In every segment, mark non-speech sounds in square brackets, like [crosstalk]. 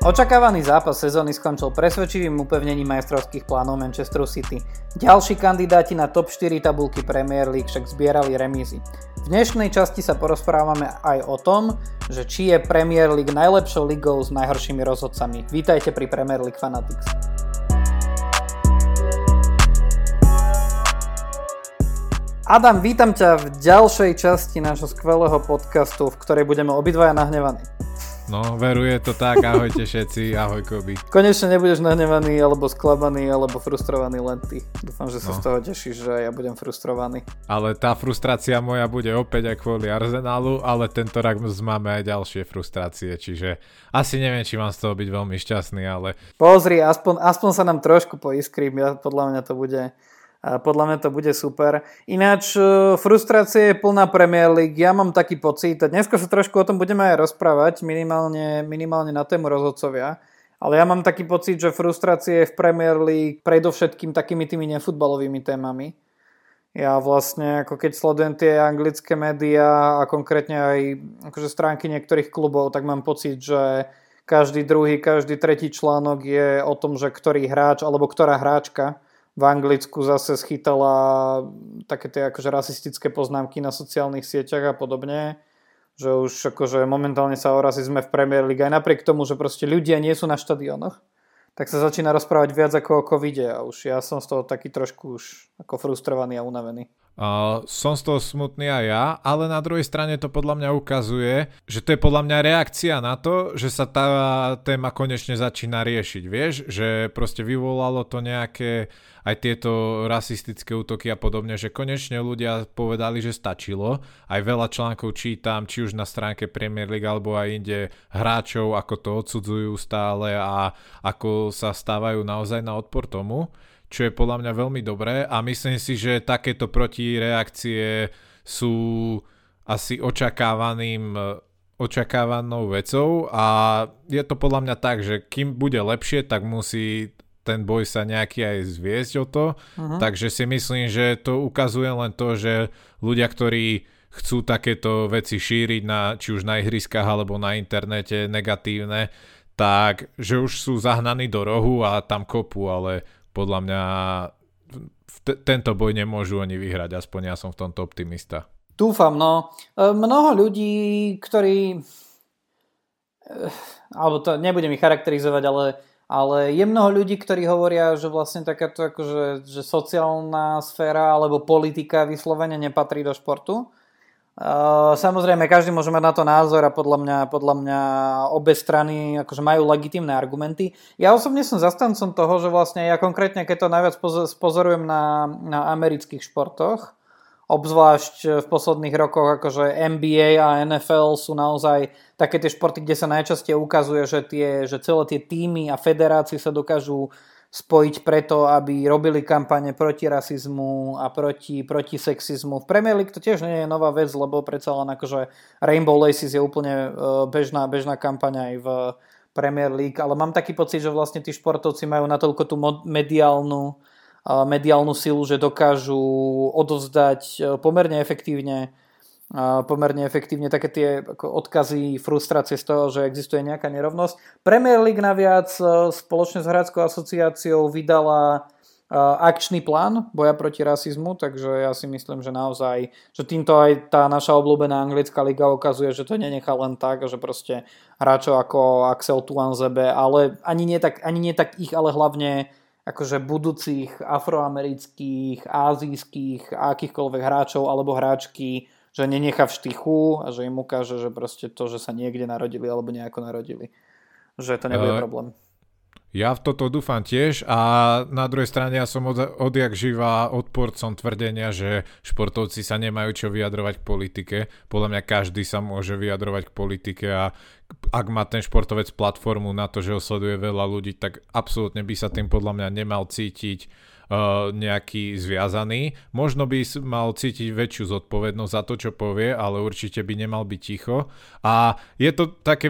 Očakávaný zápas sezóny skončil presvedčivým upevnením majstrovských plánov Manchester City. Ďalší kandidáti na top 4 tabulky Premier League však zbierali remízy. V dnešnej časti sa porozprávame aj o tom, že či je Premier League najlepšou ligou s najhoršími rozhodcami. Vítajte pri Premier League Fanatics. Adam, vítam ťa v ďalšej časti nášho skvelého podcastu, v ktorej budeme obidvaja nahnevaní. No, veruje to tak, ahojte všetci, ahoj Koby. Konečne nebudeš nahnevaný, alebo sklamaný, alebo frustrovaný len ty. Dúfam, že sa no. z toho tešíš, že ja budem frustrovaný. Ale tá frustrácia moja bude opäť aj kvôli Arsenalu, ale tento rok máme aj ďalšie frustrácie, čiže asi neviem, či mám z toho byť veľmi šťastný, ale... Pozri, aspoň, aspoň sa nám trošku poiskrím, ja, podľa mňa to bude podľa mňa to bude super. Ináč e, frustrácie je plná Premier League. Ja mám taký pocit, dneska sa trošku o tom budeme aj rozprávať, minimálne, minimálne na tému rozhodcovia. Ale ja mám taký pocit, že frustrácie je v Premier League predovšetkým takými tými nefutbalovými témami. Ja vlastne, ako keď sledujem tie anglické médiá a konkrétne aj akože stránky niektorých klubov, tak mám pocit, že každý druhý, každý tretí článok je o tom, že ktorý hráč alebo ktorá hráčka v Anglicku zase schytala také tie akože rasistické poznámky na sociálnych sieťach a podobne že už akože momentálne sa o rasizme v Premier League aj napriek tomu, že proste ľudia nie sú na štadionoch, tak sa začína rozprávať viac ako o covide a už ja som z toho taký trošku už ako frustrovaný a unavený. Som z toho smutný aj ja, ale na druhej strane to podľa mňa ukazuje, že to je podľa mňa reakcia na to, že sa tá téma konečne začína riešiť. Vieš, že proste vyvolalo to nejaké aj tieto rasistické útoky a podobne, že konečne ľudia povedali, že stačilo. Aj veľa článkov čítam, či už na stránke Premier League alebo aj inde hráčov, ako to odsudzujú stále a ako sa stávajú naozaj na odpor tomu čo je podľa mňa veľmi dobré a myslím si, že takéto protireakcie sú asi očakávaným očakávanou vecou a je to podľa mňa tak, že kým bude lepšie, tak musí ten boj sa nejaký aj zviesť o to. Uh-huh. Takže si myslím, že to ukazuje len to, že ľudia, ktorí chcú takéto veci šíriť na, či už na ihriskách alebo na internete negatívne, tak že už sú zahnaní do rohu a tam kopu, ale podľa mňa t- tento boj nemôžu oni vyhrať, aspoň ja som v tomto optimista. Dúfam, no. E, mnoho ľudí, ktorí e, alebo to nebudem ich charakterizovať, ale, ale je mnoho ľudí, ktorí hovoria, že vlastne takáto akože, že sociálna sféra alebo politika vyslovene nepatrí do športu. Uh, samozrejme, každý môže mať na to názor a podľa mňa, podľa mňa obe strany akože majú legitimné argumenty. Ja osobne som zastancom toho, že vlastne ja konkrétne, keď to najviac pozorujem na, na amerických športoch, obzvlášť v posledných rokoch akože NBA a NFL sú naozaj také tie športy, kde sa najčastej ukazuje, že, tie, že celé tie týmy a federácie sa dokážu spojiť preto, aby robili kampane proti rasizmu a proti, proti sexizmu. V Premier League to tiež nie je nová vec, lebo predsa len akože Rainbow Laces je úplne e, bežná, bežná kampaň aj v Premier League, ale mám taký pocit, že vlastne tí športovci majú natoľko tú mediálnu, e, mediálnu silu, že dokážu odovzdať e, pomerne efektívne pomerne efektívne také tie odkazy, frustrácie z toho, že existuje nejaká nerovnosť. Premier League naviac e, spoločne s Hradskou asociáciou vydala e, akčný plán boja proti rasizmu, takže ja si myslím, že naozaj, že týmto aj tá naša obľúbená anglická liga ukazuje, že to nenechá len tak, že proste hráčov ako Axel Tuanzebe, ale ani nie tak, ani nie tak ich, ale hlavne akože budúcich afroamerických, azijských a akýchkoľvek hráčov alebo hráčky že nenechá v štychu a že im ukáže, že proste to, že sa niekde narodili alebo nejako narodili. Že to nebude uh, problém. Ja v toto dúfam tiež a na druhej strane ja som od, odjak živá odporcom tvrdenia, že športovci sa nemajú čo vyjadrovať k politike. Podľa mňa každý sa môže vyjadrovať k politike a ak má ten športovec platformu na to, že ho sleduje veľa ľudí, tak absolútne by sa tým podľa mňa nemal cítiť nejaký zviazaný. Možno by mal cítiť väčšiu zodpovednosť za to, čo povie, ale určite by nemal byť ticho. A je to také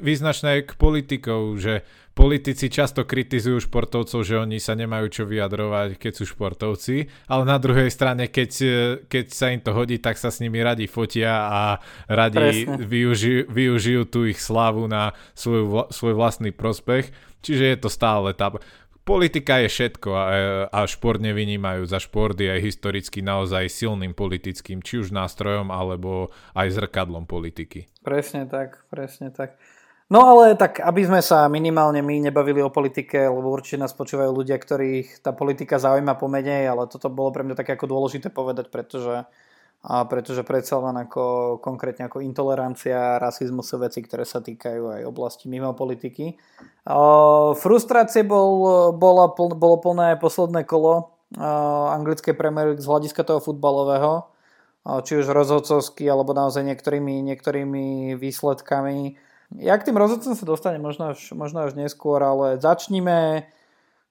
význačné k politikov, že politici často kritizujú športovcov, že oni sa nemajú čo vyjadrovať, keď sú športovci, ale na druhej strane, keď, keď sa im to hodí, tak sa s nimi radi fotia a radi využijú, využijú tú ich slávu na svoj, svoj vlastný prospech. Čiže je to stále tá... Politika je všetko a, a šport nevynímajú. Za šport je aj historicky naozaj silným politickým, či už nástrojom, alebo aj zrkadlom politiky. Presne tak, presne tak. No ale tak, aby sme sa minimálne my nebavili o politike, lebo určite nás počúvajú ľudia, ktorých tá politika zaujíma pomenej, ale toto bolo pre mňa také ako dôležité povedať, pretože, a pretože predsa len ako konkrétne ako intolerancia, rasizmus sú veci, ktoré sa týkajú aj oblasti mimo politiky. Uh, frustrácie bol, bola, bolo plné posledné kolo uh, anglickej Premier z hľadiska toho futbalového, uh, či už rozhodcovský, alebo naozaj niektorými, niektorými výsledkami. Ja k tým rozhodcom sa dostane? Možno až, možno až neskôr, ale začníme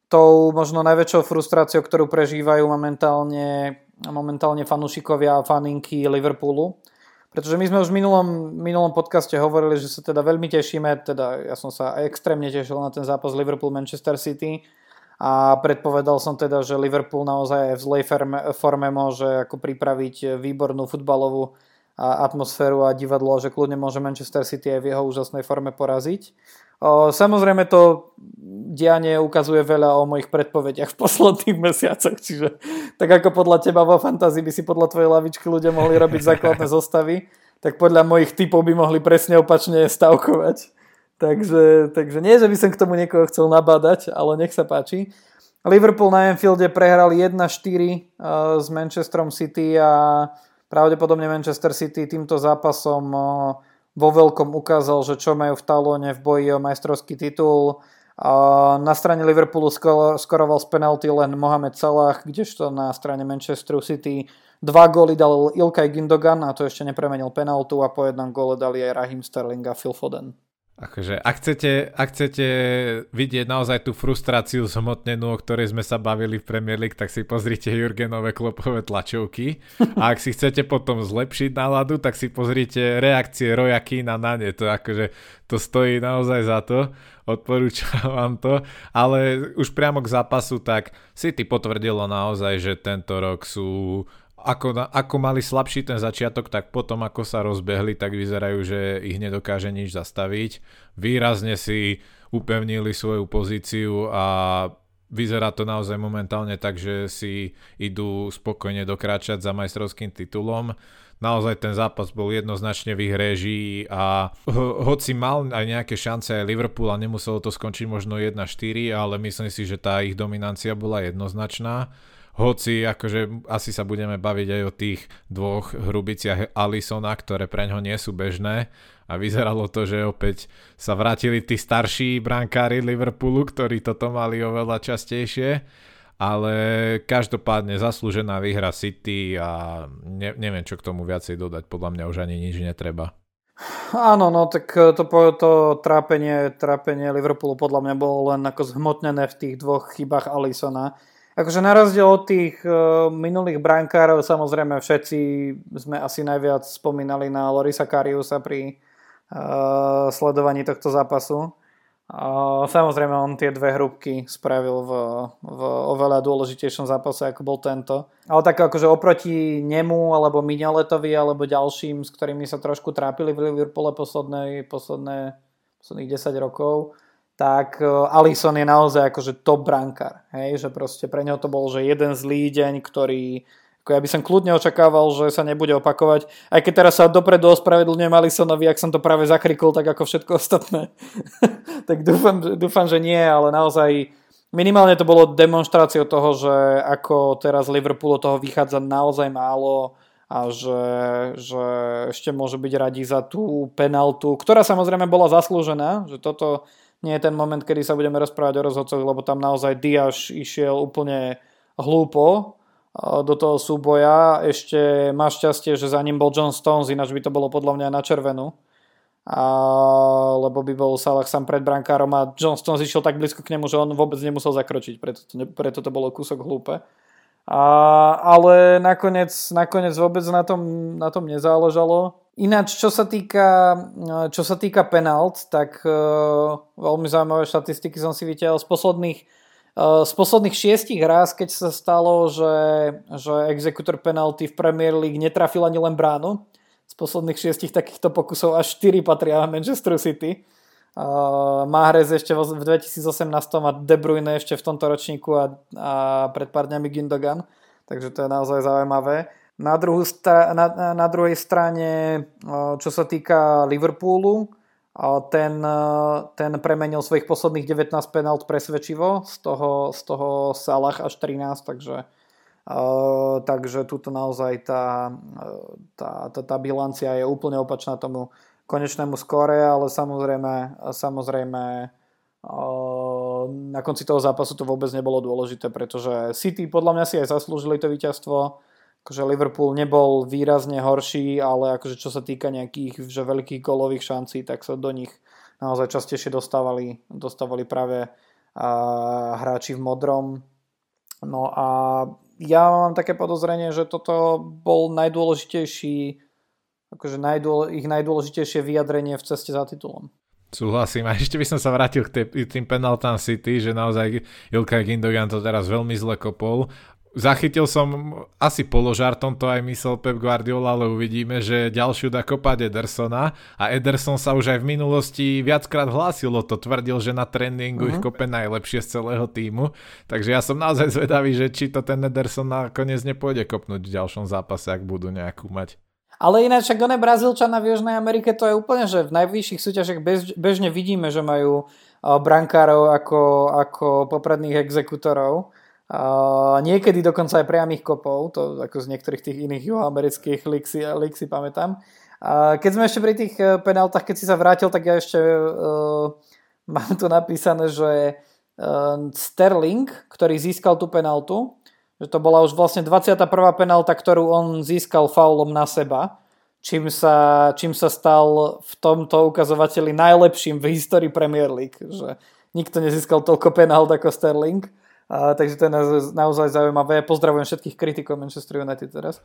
tou možno najväčšou frustráciou, ktorú prežívajú momentálne, momentálne fanúšikovia a faninky Liverpoolu. Pretože my sme už v minulom, minulom podcaste hovorili, že sa teda veľmi tešíme, teda ja som sa extrémne tešil na ten zápas Liverpool-Manchester City a predpovedal som teda, že Liverpool naozaj v zlej forme, môže ako pripraviť výbornú futbalovú atmosféru a divadlo, že kľudne môže Manchester City aj v jeho úžasnej forme poraziť. Samozrejme to dianie ukazuje veľa o mojich predpovediach v posledných [laughs] mesiacoch, čiže tak ako podľa teba vo fantázii by si podľa tvojej lavičky ľudia mohli robiť základné [laughs] zostavy, tak podľa mojich typov by mohli presne opačne stavkovať. Takže, takže nie, že by som k tomu niekoho chcel nabádať, ale nech sa páči. Liverpool na Anfielde prehral 1-4 s Manchesterom City a Pravdepodobne Manchester City týmto zápasom vo veľkom ukázal, že čo majú v talóne v boji o majstrovský titul. Na strane Liverpoolu skoroval z penalty len Mohamed Salah, kdežto na strane Manchesteru City dva góly dal Ilkay Gindogan a to ešte nepremenil penaltu a po jednom góle dali aj Rahim Sterling a Phil Foden. Akože, ak chcete, ak chcete vidieť naozaj tú frustráciu zhmotnenú, o ktorej sme sa bavili v Premier League, tak si pozrite Jurgenové klopové tlačovky. A ak si chcete potom zlepšiť náladu, tak si pozrite reakcie Roya Keena na ne. To, akože, to stojí naozaj za to. Odporúčam vám to. Ale už priamo k zápasu, tak City potvrdilo naozaj, že tento rok sú ako, ako mali slabší ten začiatok, tak potom ako sa rozbehli, tak vyzerajú, že ich nedokáže nič zastaviť. Výrazne si upevnili svoju pozíciu a vyzerá to naozaj momentálne tak, že si idú spokojne dokráčať za majstrovským titulom. Naozaj ten zápas bol jednoznačne v a ho, hoci mal aj nejaké šance aj Liverpool a nemuselo to skončiť možno 1-4, ale myslím si, že tá ich dominancia bola jednoznačná hoci akože asi sa budeme baviť aj o tých dvoch hrubiciach Alisona, ktoré pre ňo nie sú bežné. A vyzeralo to, že opäť sa vrátili tí starší brankári Liverpoolu, ktorí toto mali oveľa častejšie. Ale každopádne zaslúžená výhra City a ne, neviem, čo k tomu viacej dodať, podľa mňa už ani nič netreba. Áno, no tak to, to trápenie, trápenie Liverpoolu podľa mňa bolo len ako zhmotnené v tých dvoch chybách Alisona Akože na rozdiel od tých uh, minulých brankárov, samozrejme všetci sme asi najviac spomínali na Lorisa Kariusa pri uh, sledovaní tohto zápasu. Samozrejme on tie dve hrubky spravil v, v oveľa dôležitejšom zápase ako bol tento. Ale tak akože oproti nemu alebo Miňoletovi alebo ďalším, s ktorými sa trošku trápili v Liverpoole posledné, posledné, posledných 10 rokov, tak e, Alison je naozaj akože top brankár. Hej? Že proste pre neho to bol že jeden zlý deň, ktorý ako ja by som kľudne očakával, že sa nebude opakovať. Aj keď teraz sa dopredu ospravedlňujem Alisonovi, ak som to práve zakrikol, tak ako všetko ostatné. [laughs] tak dúfam, dúfam, že nie, ale naozaj minimálne to bolo demonstráciou toho, že ako teraz Liverpool toho vychádza naozaj málo a že, že ešte môže byť radi za tú penaltu, ktorá samozrejme bola zaslúžená, že toto nie je ten moment, kedy sa budeme rozprávať o rozhodcoch, lebo tam naozaj Diaz išiel úplne hlúpo do toho súboja. Ešte má šťastie, že za ním bol John Stones, ináč by to bolo podľa mňa na červenú. a, lebo by bol Salah sám pred brankárom a Johnston zišiel tak blízko k nemu, že on vôbec nemusel zakročiť, preto to, preto to bolo kúsok hlúpe. A, ale nakoniec, nakoniec vôbec na tom, na tom nezáležalo. Ináč, čo sa týka, čo sa týka penalt, tak uh, veľmi zaujímavé štatistiky som si vytiahol z posledných, uh, z posledných šiestich ráz, keď sa stalo, že, že exekutor penalty v Premier League netrafil ani len bránu. Z posledných šiestich takýchto pokusov až 4 patria Manchester City. Uh, Mahrez ešte v 2018 a De Bruyne ešte v tomto ročníku a, a pred pár dňami Gindogan. Takže to je naozaj zaujímavé. Na, druhú stra- na, na druhej strane, čo sa týka Liverpoolu, ten, ten premenil svojich posledných 19 penalt presvedčivo, z toho, z toho Salah až 13, takže, takže tuto naozaj tá, tá, tá, tá bilancia je úplne opačná tomu konečnému skore, ale samozrejme, samozrejme na konci toho zápasu to vôbec nebolo dôležité, pretože City podľa mňa si aj zaslúžili to víťazstvo, akože Liverpool nebol výrazne horší, ale akože čo sa týka nejakých že veľkých golových šancí, tak sa do nich naozaj častejšie dostávali, dostávali práve uh, hráči v modrom. No a ja mám také podozrenie, že toto bol najdôležitejší akože najdôle, ich najdôležitejšie vyjadrenie v ceste za titulom. Súhlasím. A ešte by som sa vrátil k tým penaltám City, že naozaj Ilka Gindogan to teraz veľmi zle kopol zachytil som asi položartom to aj myslel Pep Guardiola, ale uvidíme, že ďalšiu dá kopať Edersona a Ederson sa už aj v minulosti viackrát hlásil o to, tvrdil, že na tréningu uh-huh. ich mhm. kope najlepšie z celého týmu, takže ja som naozaj zvedavý, že či to ten Ederson nakoniec nepôjde kopnúť v ďalšom zápase, ak budú nejakú mať. Ale ináč, však one Brazílčana v Južnej Amerike, to je úplne, že v najvyšších súťažiach bež, bežne vidíme, že majú brankárov ako, ako popredných exekutorov niekedy dokonca aj priamých kopov, to ako z niektorých tých iných juhoamerických lík si, lík pamätám. A keď sme ešte pri tých e, penáltach, keď si sa vrátil, tak ja ešte uh, mám tu napísané, že uh, Sterling, ktorý získal tú penáltu, že to bola už vlastne 21. penálta, ktorú on získal faulom na seba, čím sa, čím sa stal v tomto ukazovateli najlepším v histórii Premier League. Že nikto nezískal toľko penált ako Sterling. A, takže to je naozaj, zaujímavé. Pozdravujem všetkých kritikov Manchester United teraz.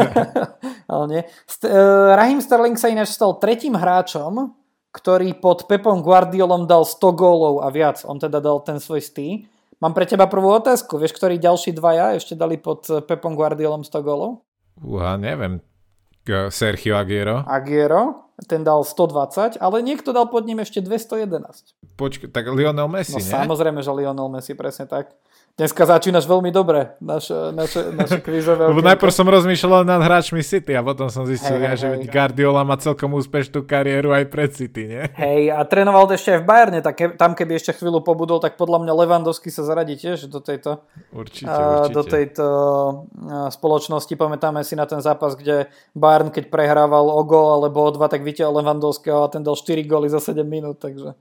[laughs] Ale nie. St- uh, Raheem Sterling sa ináč stal tretím hráčom, ktorý pod Pepom Guardiolom dal 100 gólov a viac. On teda dal ten svoj stý. Mám pre teba prvú otázku. Vieš, ktorí ďalší dvaja ešte dali pod Pepom Guardiolom 100 gólov? Uha, neviem. Sergio Aguero. Aguero, ten dal 120, ale niekto dal pod ním ešte 211. Počkaj, tak Lionel Messi, no, nie? samozrejme, že Lionel Messi, presne tak. Dneska začínaš veľmi dobre, naše, naše, naše [laughs] kvízové Lebo najprv som rozmýšľal nad hráčmi City a potom som zistil, hey, že hey. Guardiola má celkom úspešnú kariéru aj pred City, nie? Hej, a trénoval ešte aj v Bayerne, tak ke, tam keby ešte chvíľu pobudol, tak podľa mňa Levandovský sa zaradí tiež do tejto, určite, určite. do tejto spoločnosti. Pamätáme si na ten zápas, kde Bayern, keď prehrával o gol alebo o dva, tak vytiaľ Levandovského a ten dal 4 góly za 7 minút, takže...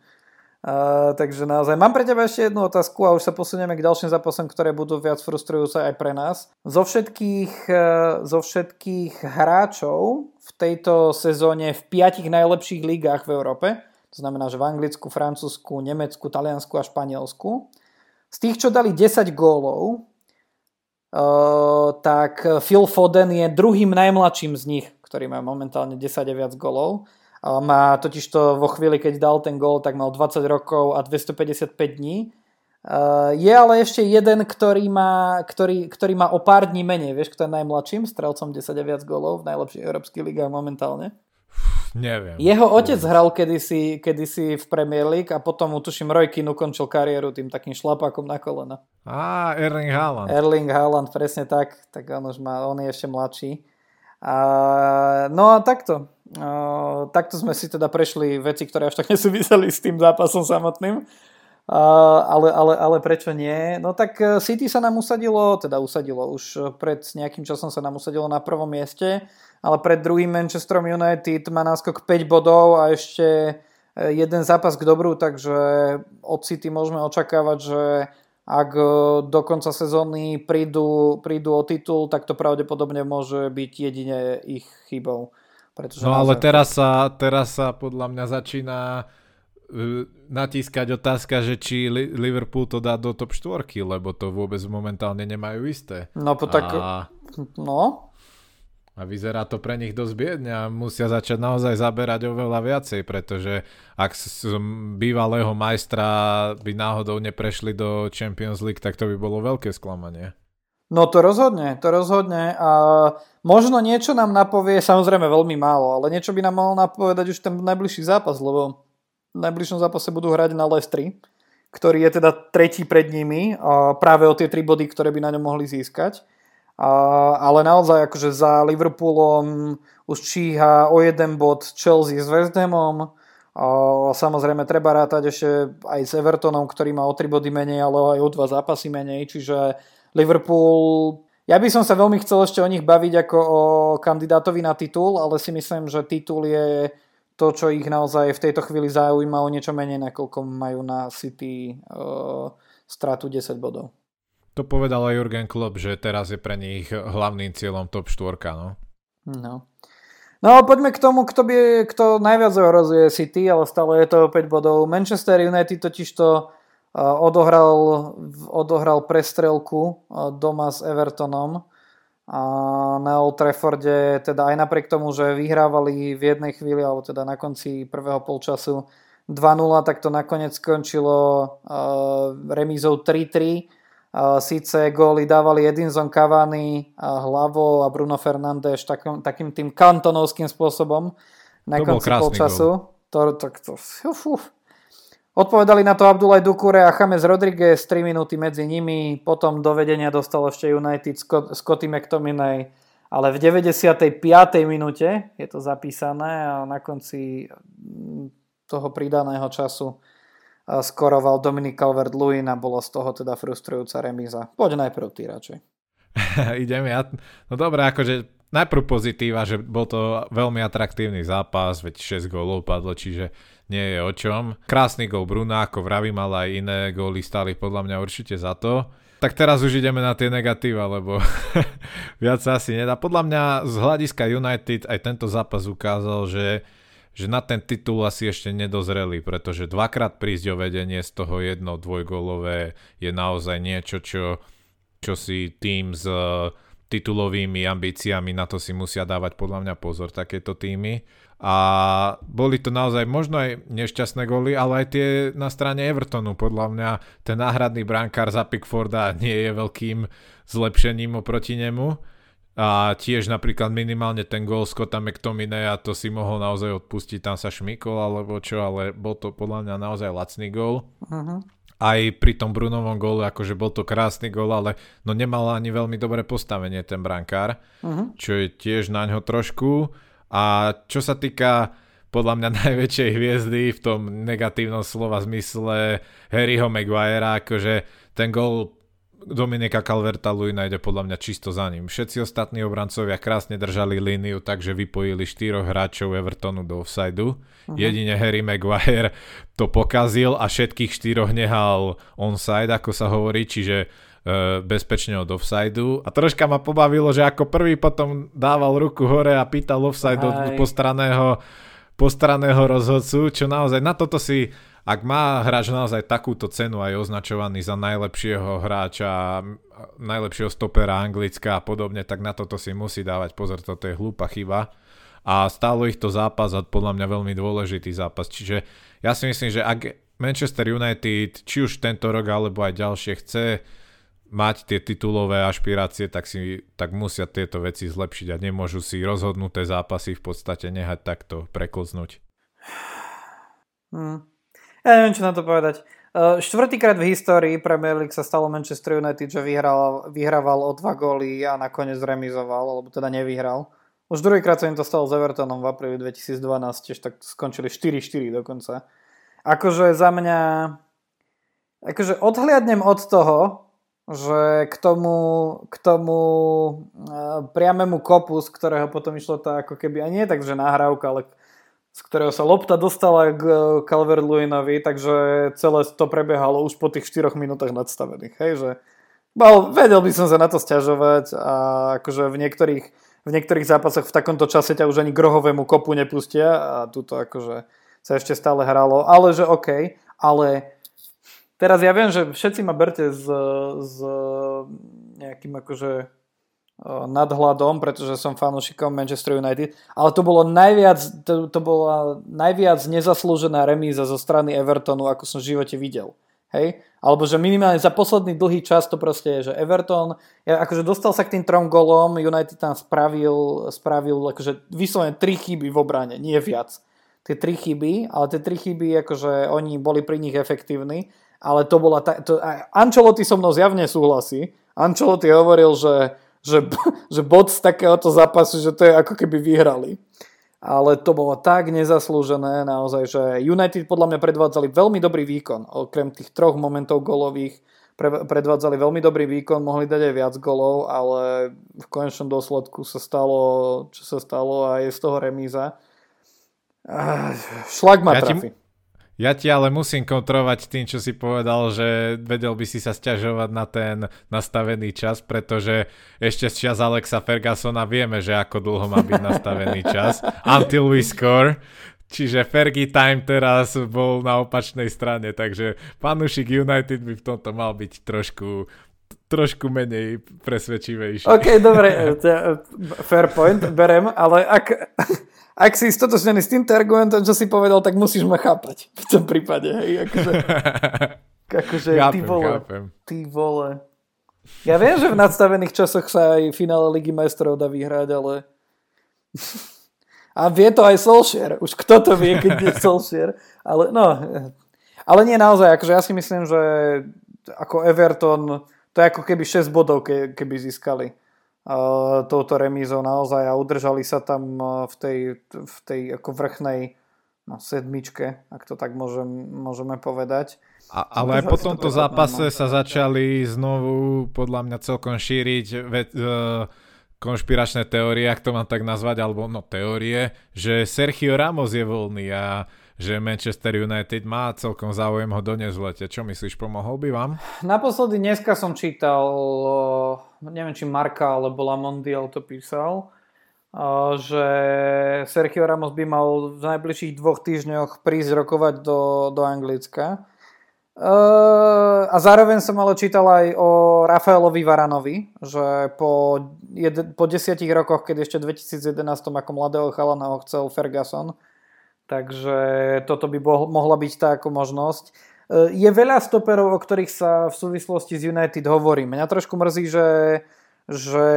Takže naozaj mám pre teba ešte jednu otázku a už sa posunieme k ďalším zápasom, ktoré budú viac frustrujúce aj pre nás. Zo všetkých, uh, zo všetkých hráčov v tejto sezóne v piatich najlepších ligách v Európe, to znamená, že v Anglicku, Francúzsku, Nemecku, Taliansku a Španielsku, z tých, čo dali 10 gólov, uh, tak Phil Foden je druhým najmladším z nich, ktorý má momentálne 10 a viac gólov. Má totiž to vo chvíli, keď dal ten gol, tak mal 20 rokov a 255 dní. Je ale ešte jeden, ktorý má, ktorý, ktorý má o pár dní menej. Vieš, kto je najmladším strelcom 10 a viac golov v najlepších európskych ligách momentálne? Neviem. Jeho otec neviem. hral kedysi, kedysi v Premier League a potom tuším Roy Keane ukončil kariéru tým takým šlapákom na kolena. Á, Erling Haaland. Erling Haaland, presne tak. Tak on už má, on je ešte mladší. A, no a takto. Takto sme si teda prešli veci, ktoré až tak [laughs] nesúviseli s tým zápasom samotným. A, ale, ale, ale prečo nie? No tak e, City sa nám usadilo, teda usadilo, už pred nejakým časom sa nám usadilo na prvom mieste, ale pred druhým Manchesterom United má náskok 5 bodov a ešte e, jeden zápas k dobru, takže od City môžeme očakávať, že ak e, do konca sezóny prídu, prídu o titul, tak to pravdepodobne môže byť jedine ich chybou. Pretože no ale teraz sa, teraz sa podľa mňa začína uh, natískať otázka, že či Liverpool to dá do top 4, lebo to vôbec momentálne nemajú isté. No po tak... A... No, a vyzerá to pre nich dosť biedne a musia začať naozaj zaberať oveľa viacej, pretože ak z bývalého majstra by náhodou neprešli do Champions League, tak to by bolo veľké sklamanie. No to rozhodne, to rozhodne a možno niečo nám napovie, samozrejme veľmi málo, ale niečo by nám mohol napovedať už ten najbližší zápas, lebo v najbližšom zápase budú hrať na Lestri, ktorý je teda tretí pred nimi práve o tie tri body, ktoré by na ňom mohli získať. Ale naozaj akože za Liverpoolom už číha o jeden bod Chelsea s West Hamom. Samozrejme treba rátať ešte aj s Evertonom, ktorý má o 3 body menej, ale aj o 2 zápasy menej. Čiže Liverpool... Ja by som sa veľmi chcel ešte o nich baviť ako o kandidátovi na titul, ale si myslím, že titul je to, čo ich naozaj v tejto chvíli zaujíma o niečo menej, nakoľko majú na City uh, stratu 10 bodov. To povedal aj Jurgen Klopp, že teraz je pre nich hlavným cieľom top 4, no. No. No poďme k tomu, kto, by, kto najviac ohrozuje City, ale stále je to 5 bodov. Manchester United totiž to odohral, odohral prestrelku doma s Evertonom a na Old Trafforde, teda aj napriek tomu, že vyhrávali v jednej chvíli, alebo teda na konci prvého polčasu 2-0, tak to nakoniec skončilo remízou 3-3 Síce góly dávali Edinson Cavani hlavou a Bruno Fernández takým, takým tým kantonovským spôsobom na to konci polčasu. To, to, to, uf, uf. Odpovedali na to Abdulaj Dukure a James Rodriguez 3 minúty medzi nimi, potom do vedenia dostal ešte United Scotty McTominay, ale v 95. minúte je to zapísané a na konci toho pridaného času skoroval Dominik Calvert-Lewin a bolo z toho teda frustrujúca remíza. Poď najprv ty radšej. [laughs] Idem ja. No dobré, akože najprv pozitíva, že bol to veľmi atraktívny zápas, veď 6 gólov padlo, čiže nie je o čom. Krásny gól Bruna, ako vravím, ale aj iné góly stali podľa mňa určite za to. Tak teraz už ideme na tie negatíva, lebo [laughs] viac sa asi nedá. Podľa mňa z hľadiska United aj tento zápas ukázal, že že na ten titul asi ešte nedozreli, pretože dvakrát prísť o vedenie z toho jedno dvojgolové je naozaj niečo, čo, čo si tým uh, titulovými ambíciami, na to si musia dávať podľa mňa pozor takéto týmy. A boli to naozaj možno aj nešťastné góly, ale aj tie na strane Evertonu. Podľa mňa ten náhradný brankár za Pickforda nie je veľkým zlepšením oproti nemu a tiež napríklad minimálne ten gól Scotta a to si mohol naozaj odpustiť, tam sa šmykol alebo čo, ale bol to podľa mňa naozaj lacný gól. Uh-huh. Aj pri tom Brunovom góle, akože bol to krásny gól, ale no nemal ani veľmi dobré postavenie ten brankár, uh-huh. čo je tiež na ňo trošku. A čo sa týka podľa mňa [laughs] najväčšej hviezdy v tom negatívnom slova zmysle Harryho Maguirea, akože ten gól Dominika Calverta Luina ide podľa mňa čisto za ním. Všetci ostatní obrancovia krásne držali líniu, takže vypojili štyroch hráčov Evertonu do offsideu. Uh-huh. Jedine Harry Maguire to pokazil a všetkých štyroch nehal onside, ako sa hovorí, čiže e, bezpečne od offsideu. A troška ma pobavilo, že ako prvý potom dával ruku hore a pýtal offside Aj. od postraného, postraného rozhodcu, čo naozaj na toto si ak má hráč naozaj takúto cenu aj označovaný za najlepšieho hráča, najlepšieho stopera Anglicka a podobne, tak na toto si musí dávať pozor, toto je hlúpa chyba. A stálo ich to zápas a podľa mňa veľmi dôležitý zápas. Čiže ja si myslím, že ak Manchester United, či už tento rok alebo aj ďalšie, chce mať tie titulové ašpirácie, tak, si, tak musia tieto veci zlepšiť a nemôžu si rozhodnuté zápasy v podstate nehať takto preklznúť. Hmm. Ja neviem, čo na to povedať. Uh, štvrtýkrát v histórii Premier League sa stalo Manchester United, že vyhral, vyhrával o dva góly a nakoniec remizoval, alebo teda nevyhral. Už druhýkrát sa im to stalo s Evertonom v apríli 2012, tiež tak skončili 4-4 dokonca. Akože za mňa... Akože odhliadnem od toho, že k tomu, k tomu uh, priamému kopu, z ktorého potom išlo tá ako keby, a nie tak, že nahrávka, ale z ktorého sa lopta dostala k eh, calvert takže celé to prebiehalo už po tých 4 minútach nadstavených. Hej, že mal, vedel by som sa na to stiažovať a akože v niektorých v niektorých zápasoch v takomto čase ťa už ani grohovému kopu nepustia a tuto akože sa ešte stále hralo, ale že OK, ale teraz ja viem, že všetci ma berte s, s nejakým akože nadhľadom, pretože som fanúšikom Manchester United, ale to bolo najviac, to, to bola najviac nezaslúžená remíza zo strany Evertonu, ako som v živote videl. Hej? Alebo že minimálne za posledný dlhý čas to proste je, že Everton, ja, akože dostal sa k tým trom golom, United tam spravil, spravil akože vyslovene tri chyby v obrane, nie viac. Tie tri chyby, ale tie tri chyby, akože oni boli pri nich efektívni, ale to bola, ta, to, Ancelotti so mnou zjavne súhlasí. Ancelotti hovoril, že, že, [laughs] že bod z takéhoto zápasu, že to je ako keby vyhrali ale to bolo tak nezaslúžené naozaj, že United podľa mňa predvádzali veľmi dobrý výkon, okrem tých troch momentov golových predvádzali veľmi dobrý výkon, mohli dať aj viac golov, ale v konečnom dôsledku sa stalo, čo sa stalo a je z toho remíza. Šlak ma ja trafi. Ti, ja ti ale musím kontrolovať tým, čo si povedal, že vedel by si sa stiažovať na ten nastavený čas, pretože ešte z čas Alexa Fergusona vieme, že ako dlho má byť nastavený čas. [laughs] Until we score. Čiže Fergie time teraz bol na opačnej strane, takže fanúšik United by v tomto mal byť trošku trošku menej presvedčivejší. OK, dobre, [laughs] fair point, berem, ale ak, ak si stotočnený s týmto argumentom, čo si povedal, tak musíš ma chápať v tom prípade, hej, akože, [laughs] akože chápem, ty vole, chápem. ty vole. Ja viem, že v nadstavených časoch sa aj finále Ligy majstrov dá vyhrať, ale a vie to aj Solskjaer, už kto to vie, keď je [laughs] Solskjaer, ale no, ale nie naozaj, akože ja si myslím, že ako Everton, to je ako keby 6 bodov, keby získali touto remízou naozaj a udržali sa tam v tej, v tej ako vrchnej no, sedmičke, ak to tak môžem, môžeme povedať. A, ale aj po tomto zápase sa začali znovu podľa mňa celkom šíriť ve, uh, konšpiračné teórie, ak to mám tak nazvať, alebo no teórie, že Sergio Ramos je voľný a že Manchester United má celkom záujem ho doniesť v lete. Čo myslíš, pomohol by vám? Naposledy dneska som čítal, neviem či Marka alebo Lamondial to písal, že Sergio Ramos by mal v najbližších dvoch týždňoch prísť rokovať do, do Anglicka. A zároveň som ale čítal aj o Rafaelovi Varanovi, že po, jed, po desiatich rokoch, keď ešte v 2011 ako mladého chalana ho chcel Ferguson, Takže toto by mohla byť tá ako možnosť. E, je veľa stoperov, o ktorých sa v súvislosti s United hovorí. Mňa trošku mrzí, že, že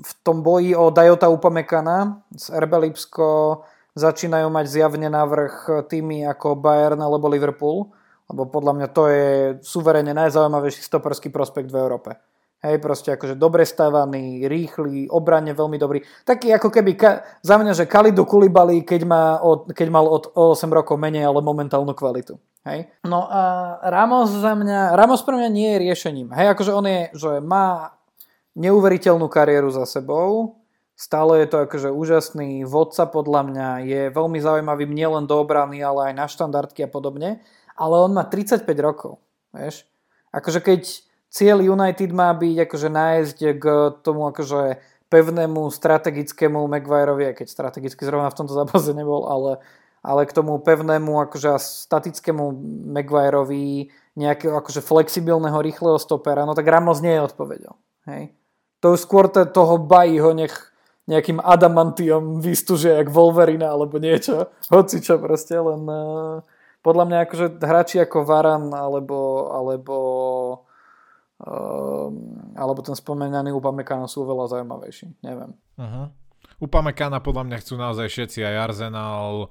v tom boji o Dajota Upamekana z RB Lipsko začínajú mať zjavne návrh týmy ako Bayern alebo Liverpool, lebo podľa mňa to je suverene najzaujímavejší stoperský prospekt v Európe. Hej, proste akože dobre stávaný, rýchly, obranne veľmi dobrý. Taký ako keby ka, za mňa, že Kalidu Kulibali, keď, má od, keď mal od 8 rokov menej, ale momentálnu kvalitu. Hej. No a Ramos za mňa, Ramos pre mňa nie je riešením. Hej, akože on je, že má neuveriteľnú kariéru za sebou, stále je to akože úžasný vodca podľa mňa, je veľmi zaujímavý nielen do obrany, ale aj na štandardky a podobne, ale on má 35 rokov, vieš. Akože keď cieľ United má byť akože nájsť k tomu akože pevnému strategickému Maguireovi, keď strategicky zrovna v tomto zápase nebol, ale, ale k tomu pevnému akože statickému Maguireovi nejakého akože flexibilného, rýchleho stopera, no tak Ramos nie je odpovedel. Hej. To už skôr toho bají ho nech nejakým adamantiom vystúže jak Wolverine alebo niečo. Hoci čo proste, len uh, podľa mňa akože hráči ako Varan alebo, alebo alebo ten spomenaný Upamecano sú veľa zaujímavejší, neviem. Uh-huh. Upamecana podľa mňa chcú naozaj všetci, aj Arsenal,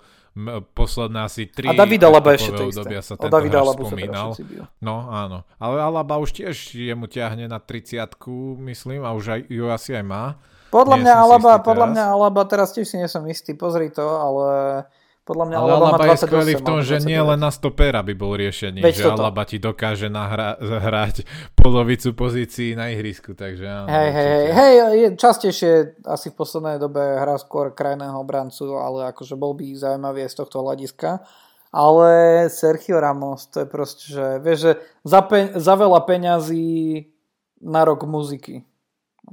posledné asi tri A Davida Alaba ešte to isté. Sa o Davida Alabu spomínal. No áno, ale Alaba už tiež jemu ťahne na 30 myslím, a už aj, ju asi aj má. Podľa mňa, Alaba, podľa mňa Alaba, teraz tiež si nie som istý, pozri to, ale podľa mňa ale Alaba, je skvelý v tom, že nie len na stopera by bol riešený, Veď že toto. Alaba ti dokáže nahra- hrať polovicu pozícií na ihrisku, takže áno. Hej, hej, hej, hej, je častejšie asi v poslednej dobe hrá skôr krajného obrancu, ale akože bol by zaujímavý z tohto hľadiska. Ale Sergio Ramos, to je proste, že vieš, že za, pe- za veľa peňazí na rok muziky.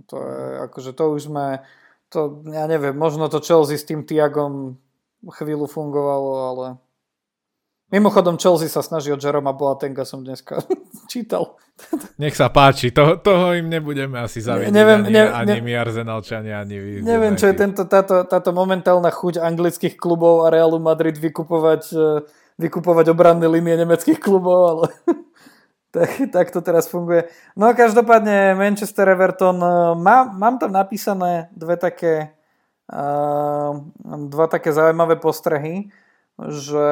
To je, akože to už sme to, ja neviem, možno to Chelsea s tým Tiagom chvíľu fungovalo, ale Mimochodom, Chelsea sa snaží od Jeroma Boatenga, som dneska [laughs] čítal. Nech sa páči, toho, toho im nebudeme asi zavidieť, neviem, ani, ne, ani ne, my Arsenalčania, ani vy. Neviem, čo je tento, táto, táto momentálna chuť anglických klubov a Realu Madrid vykupovať, e, vykupovať obranné linie nemeckých klubov, ale [laughs] tak, tak to teraz funguje. No a každopádne Manchester Everton, e, má, mám tam napísané dve také, dva také zaujímavé postrehy že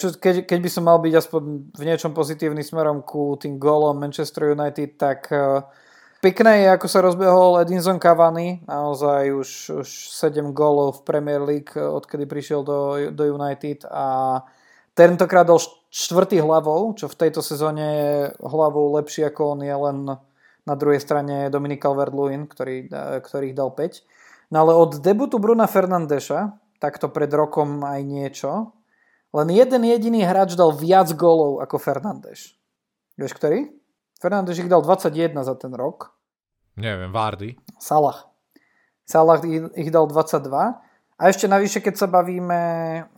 čo, keď, keď by som mal byť aspoň v niečom pozitívny smerom ku tým gólom Manchester United, tak uh, pekné je, ako sa rozbehol Edinson Cavani, naozaj už, už 7 gólov v Premier League, e, odkedy prišiel do, do United a tentokrát dal štvrtý hlavou, čo v tejto sezóne je hlavou lepší ako on je len na druhej strane Dominik Calvert-Lewin, ktorý, e, ktorých dal 5. No ale od debutu Bruna Fernandeša, takto pred rokom aj niečo, len jeden jediný hráč dal viac golov ako Fernández. Vieš ktorý? Fernández ich dal 21 za ten rok. Neviem, Vardy. Salah. Salah ich dal 22. A ešte navyše, keď sa bavíme,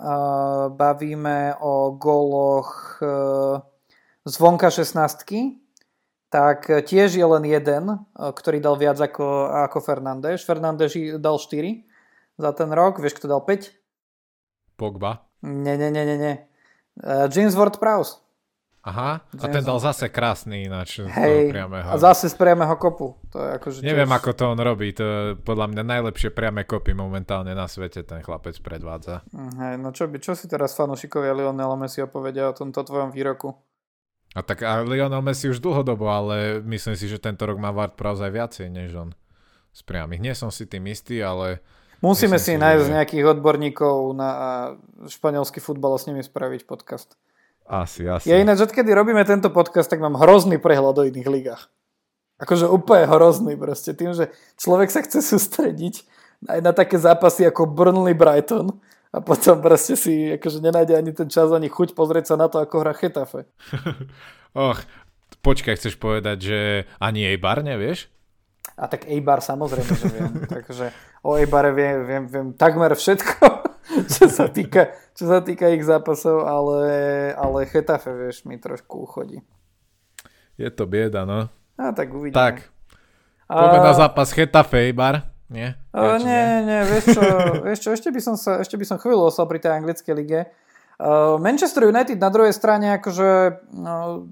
uh, bavíme o góloch uh, zvonka 16 tak tiež je len jeden, uh, ktorý dal viac ako, ako Fernández. Fernández dal 4 za ten rok. Vieš, kto dal 5? Pogba. Nie, nie, nie, nie, nie. Uh, James Ward-Prowse. Aha, James a ten dal zase krásny ináč. Hej, priamého. a zase z priamého kopu. To je akože Neviem, tiež... ako to on robí. To je podľa mňa najlepšie priame kopy momentálne na svete ten chlapec predvádza. Mm, hej, no čo, by, čo si teraz fanúšikovia Lionela Messi povedia o tomto tvojom výroku? A tak a Lionel Messi už dlhodobo, ale myslím si, že tento rok má Ward Prowse aj viacej než on z priamých. Nie som si tým istý, ale Musíme Myslím si nájsť že... nejakých odborníkov na španielský futbal a s nimi spraviť podcast. Asi, asi. Ja ináč, odkedy robíme tento podcast, tak mám hrozný prehľad o iných ligách. Akože úplne hrozný proste. Tým, že človek sa chce sústrediť aj na také zápasy ako Burnley Brighton a potom proste si akože nenájde ani ten čas, ani chuť pozrieť sa na to, ako hra Chetafe. [laughs] Och, počkaj, chceš povedať, že ani jej bar nevieš? A tak Eibar samozrejme, že viem. [laughs] Takže o Eibare viem, viem, viem takmer všetko, [laughs] čo sa týka, čo sa týka ich zápasov, ale, ale Chetafe, vieš, mi trošku uchodí. Je to bieda, no. A tak uvidíme. Tak. Poďme a... na zápas Chetafe, Eibar. Nie? Ja, nie, nie, nie, vieš čo, [laughs] vieš čo, ešte by som sa, ešte by som chvíľu ostal pri tej anglickej lige. Manchester United na druhej strane, akože no,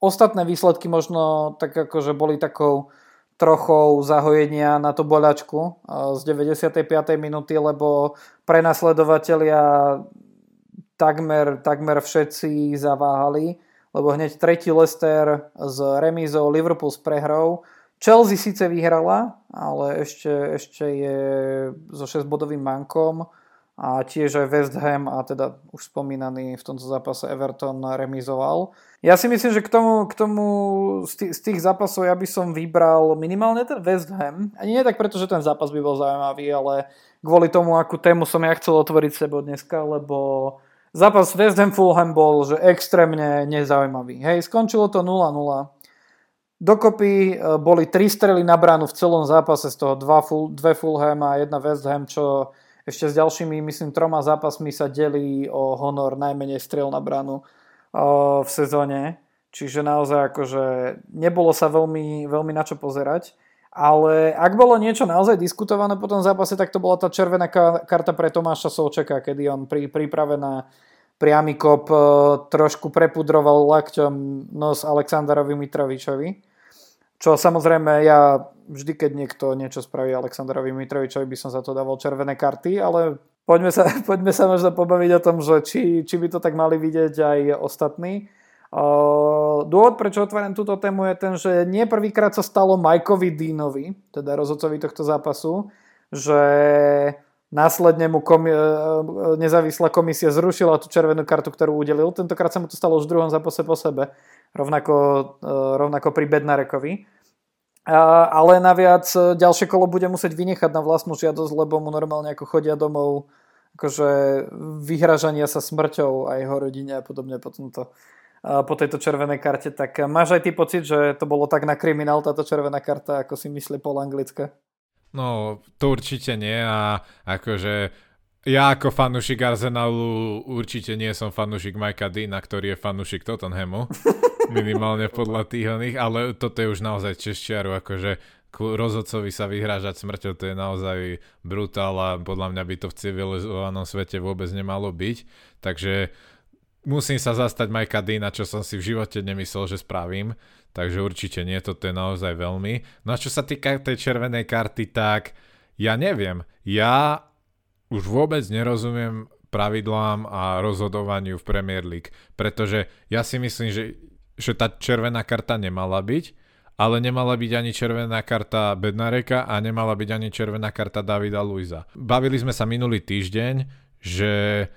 ostatné výsledky možno tak akože boli takou trochou zahojenia na tú boľačku z 95. minúty, lebo prenasledovatelia takmer, takmer všetci zaváhali, lebo hneď tretí Leicester s remízou, Liverpool s prehrou. Chelsea síce vyhrala, ale ešte, ešte je so 6-bodovým mankom a tiež aj West Ham a teda už spomínaný v tomto zápase Everton remizoval. Ja si myslím, že k tomu, k tomu z, tých, zápasov ja by som vybral minimálne ten West Ham. Ani nie tak preto, že ten zápas by bol zaujímavý, ale kvôli tomu, akú tému som ja chcel otvoriť sebo dneska, lebo zápas West Ham Fulham bol že extrémne nezaujímavý. Hej, skončilo to 0-0. Dokopy e, boli tri strely na bránu v celom zápase, z toho dva full, dve Fulham a jedna West Ham, čo ešte s ďalšími, myslím, troma zápasmi sa delí o honor najmenej strel na bránu v sezóne. Čiže naozaj akože nebolo sa veľmi, veľmi na čo pozerať. Ale ak bolo niečo naozaj diskutované po tom zápase, tak to bola tá červená karta pre Tomáša Solčeka, kedy on pri príprave na priamy kop e, trošku prepudroval lakťom nos Aleksandrovi Mitrovičovi. Čo samozrejme ja vždy, keď niekto niečo spraví Aleksandrovi Mitrovičovi, by som za to dával červené karty, ale poďme sa, [laughs] poďme sa možno pobaviť o tom, že či, či by to tak mali vidieť aj ostatní. Dôvod, prečo otváram túto tému je ten, že nie prvýkrát sa stalo Majkovi Dínovi, teda rozhodcovi tohto zápasu, že následne mu komi- nezávislá komisia zrušila tú červenú kartu, ktorú udelil. Tentokrát sa mu to stalo už druhom zápase po sebe, rovnako, uh, rovnako pri Bednarekovi. Ale naviac e, ďalšie kolo bude musieť vynechať na vlastnú žiadosť, lebo mu normálne ako chodia domov akože vyhražania sa smrťou a jeho rodine a podobne po, tomto, po tejto červenej karte. Tak máš aj ty pocit, že to bolo tak na kriminál táto červená karta, ako si myslí pol anglická? No, to určite nie a akože ja ako fanúšik Arsenalu určite nie som fanúšik Majka Dina, ktorý je fanúšik Tottenhamu. [laughs] Minimálne podľa tých oných, ale toto je už naozaj češťaru, akože rozhodcovi sa vyhrážať smrťou, to je naozaj brutál a podľa mňa by to v civilizovanom svete vôbec nemalo byť. Takže musím sa zastať Majka Dina, čo som si v živote nemyslel, že spravím. Takže určite nie, toto je naozaj veľmi. No a čo sa týka tej červenej karty, tak ja neviem. Ja už vôbec nerozumiem pravidlám a rozhodovaniu v Premier League, pretože ja si myslím, že, že tá červená karta nemala byť, ale nemala byť ani červená karta Bednareka a nemala byť ani červená karta Davida Luiza. Bavili sme sa minulý týždeň, že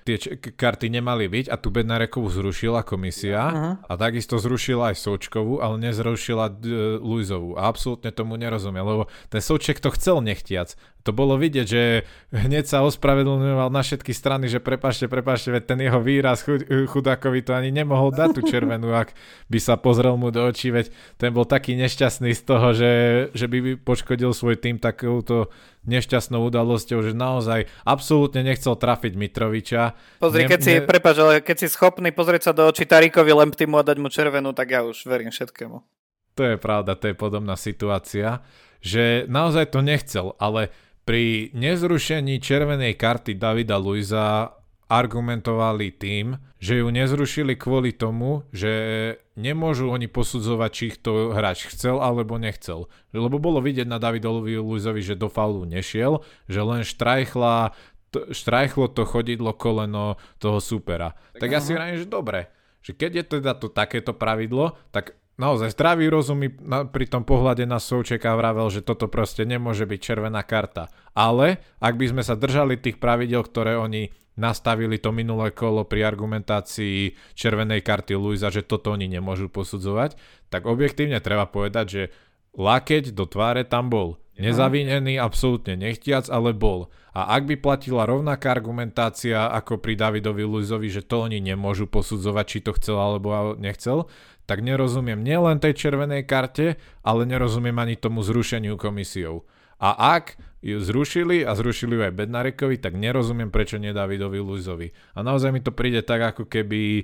tie č- karty nemali byť a tu Bednarekovú zrušila komisia uh-huh. a takisto zrušila aj Součkovú, ale nezrušila d- Luizovú. A absolútne tomu nerozumiem, lebo ten Souček to chcel nechtiac. To bolo vidieť, že hneď sa ospravedlňoval na všetky strany, že prepašte, prepašte, veď ten jeho výraz chud- chudákovi to ani nemohol dať tú červenú, ak by sa pozrel mu do očí, veď ten bol taký nešťastný z toho, že, že by poškodil svoj tým takouto nešťastnou udalosťou, že naozaj absolútne nechcel trafiť Mitroviča. Pozri, ne, keď si, ne... prepáč, ale keď si schopný pozrieť sa do očí Tarikovi Lemptimu a dať mu červenú, tak ja už verím všetkému. To je pravda, to je podobná situácia, že naozaj to nechcel, ale pri nezrušení červenej karty Davida Luiza argumentovali tým, že ju nezrušili kvôli tomu, že nemôžu oni posudzovať, či ich to hráč chcel alebo nechcel. Lebo bolo vidieť na Davidovi Luizovi, že do faulu nešiel, že len štrajchla, to, štrajchlo to chodidlo koleno toho supera. Tak, tak ja si vrajím, že dobre, že keď je teda to takéto pravidlo, tak naozaj zdravý rozum mi na, pri tom pohľade na Součeka vravel, že toto proste nemôže byť červená karta. Ale ak by sme sa držali tých pravidel, ktoré oni nastavili to minulé kolo pri argumentácii červenej karty Luisa, že toto oni nemôžu posudzovať, tak objektívne treba povedať, že lakeť do tváre tam bol. Nezavinený, absolútne nechtiac, ale bol. A ak by platila rovnaká argumentácia ako pri Davidovi Luizovi, že to oni nemôžu posudzovať, či to chcel alebo nechcel, tak nerozumiem nielen tej červenej karte, ale nerozumiem ani tomu zrušeniu komisiou. A ak ju zrušili a zrušili ju aj Bednarekovi, tak nerozumiem, prečo nie Davidovi Luizovi. A naozaj mi to príde tak, ako keby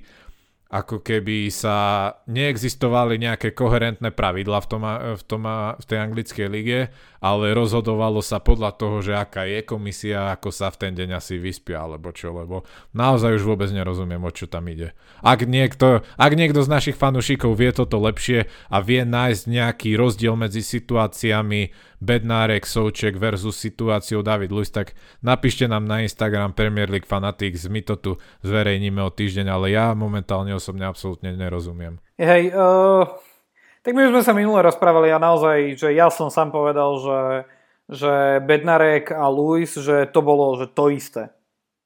ako keby sa neexistovali nejaké koherentné pravidla v, tom, v, tom, v tej anglickej lige, ale rozhodovalo sa podľa toho, že aká je komisia, ako sa v ten deň asi vyspia, alebo čo, lebo naozaj už vôbec nerozumiem, o čo tam ide. Ak niekto, ak niekto z našich fanúšikov vie toto lepšie a vie nájsť nejaký rozdiel medzi situáciami Bednárek, Souček versus situáciou David Luiz, tak napíšte nám na Instagram Premier League Fanatics, my to tu zverejníme o týždeň, ale ja momentálne osobne absolútne nerozumiem. Hej, uh, tak my už sme sa minule rozprávali a naozaj, že ja som sám povedal, že, že Bednarek a Luis, že to bolo že to isté.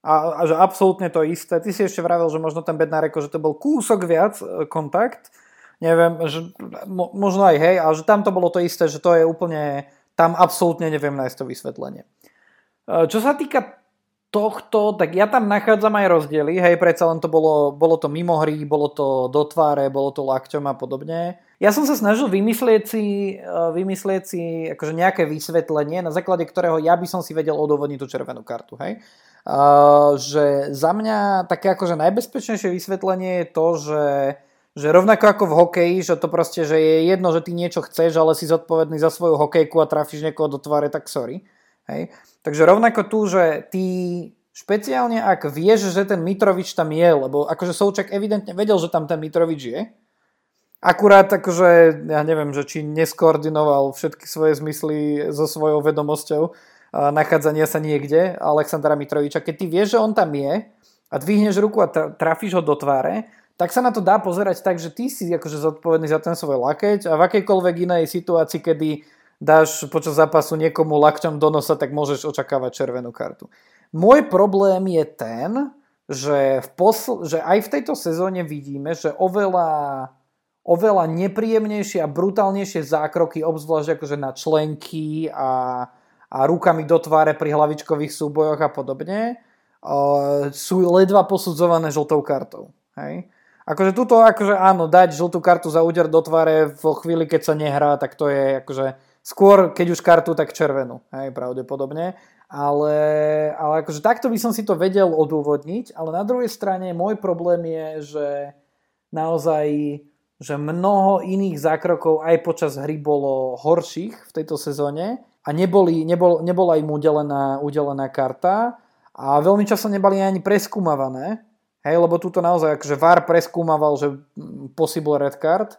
A, a že absolútne to isté. Ty si ešte vravel, že možno ten Bednarek, že to bol kúsok viac e, kontakt. Neviem, že mo, možno aj hej, ale že tam to bolo to isté, že to je úplne tam absolútne neviem nájsť to vysvetlenie. E, čo sa týka tohto, tak ja tam nachádzam aj rozdiely, hej, predsa len to bolo, bolo to mimo hry, bolo to do tváre, bolo to lakťom a podobne. Ja som sa snažil vymyslieť si, e, vymyslieť si akože nejaké vysvetlenie, na základe ktorého ja by som si vedel odôvodniť tú červenú kartu, hej. Uh, že za mňa také akože najbezpečnejšie vysvetlenie je to, že že rovnako ako v hokeji, že to proste, že je jedno, že ty niečo chceš, ale si zodpovedný za svoju hokejku a trafíš niekoho do tváre, tak sorry. Hej. Takže rovnako tu, že ty špeciálne ak vieš, že ten Mitrovič tam je, lebo akože Souček evidentne vedel, že tam ten Mitrovič je, akurát akože, ja neviem, že či neskoordinoval všetky svoje zmysly so svojou vedomosťou nachádzania sa niekde Alexandra Mitroviča. Keď ty vieš, že on tam je a dvihneš ruku a trafíš ho do tváre, tak sa na to dá pozerať tak, že ty si akože zodpovedný za ten svoj lakeť a v akejkoľvek inej situácii, kedy dáš počas zápasu niekomu lakťom do nosa, tak môžeš očakávať červenú kartu. Môj problém je ten, že, v posl- že aj v tejto sezóne vidíme, že oveľa, oveľa nepríjemnejšie a brutálnejšie zákroky, obzvlášť akože na členky a, a rukami do tváre pri hlavičkových súbojoch a podobne, uh, sú ledva posudzované žltou kartou. Hej? Akože tuto, akože áno, dať žltú kartu za úder do tváre vo chvíli, keď sa nehrá, tak to je akože skôr, keď už kartu, tak červenú, hej, pravdepodobne. Ale, ale akože takto by som si to vedel odôvodniť, ale na druhej strane môj problém je, že naozaj že mnoho iných zákrokov aj počas hry bolo horších v tejto sezóne a neboli, nebol, nebola im udelená, udelená karta a veľmi často neboli ani preskúmavané. Hej, lebo túto naozaj, akože VAR preskúmaval, že possible red card,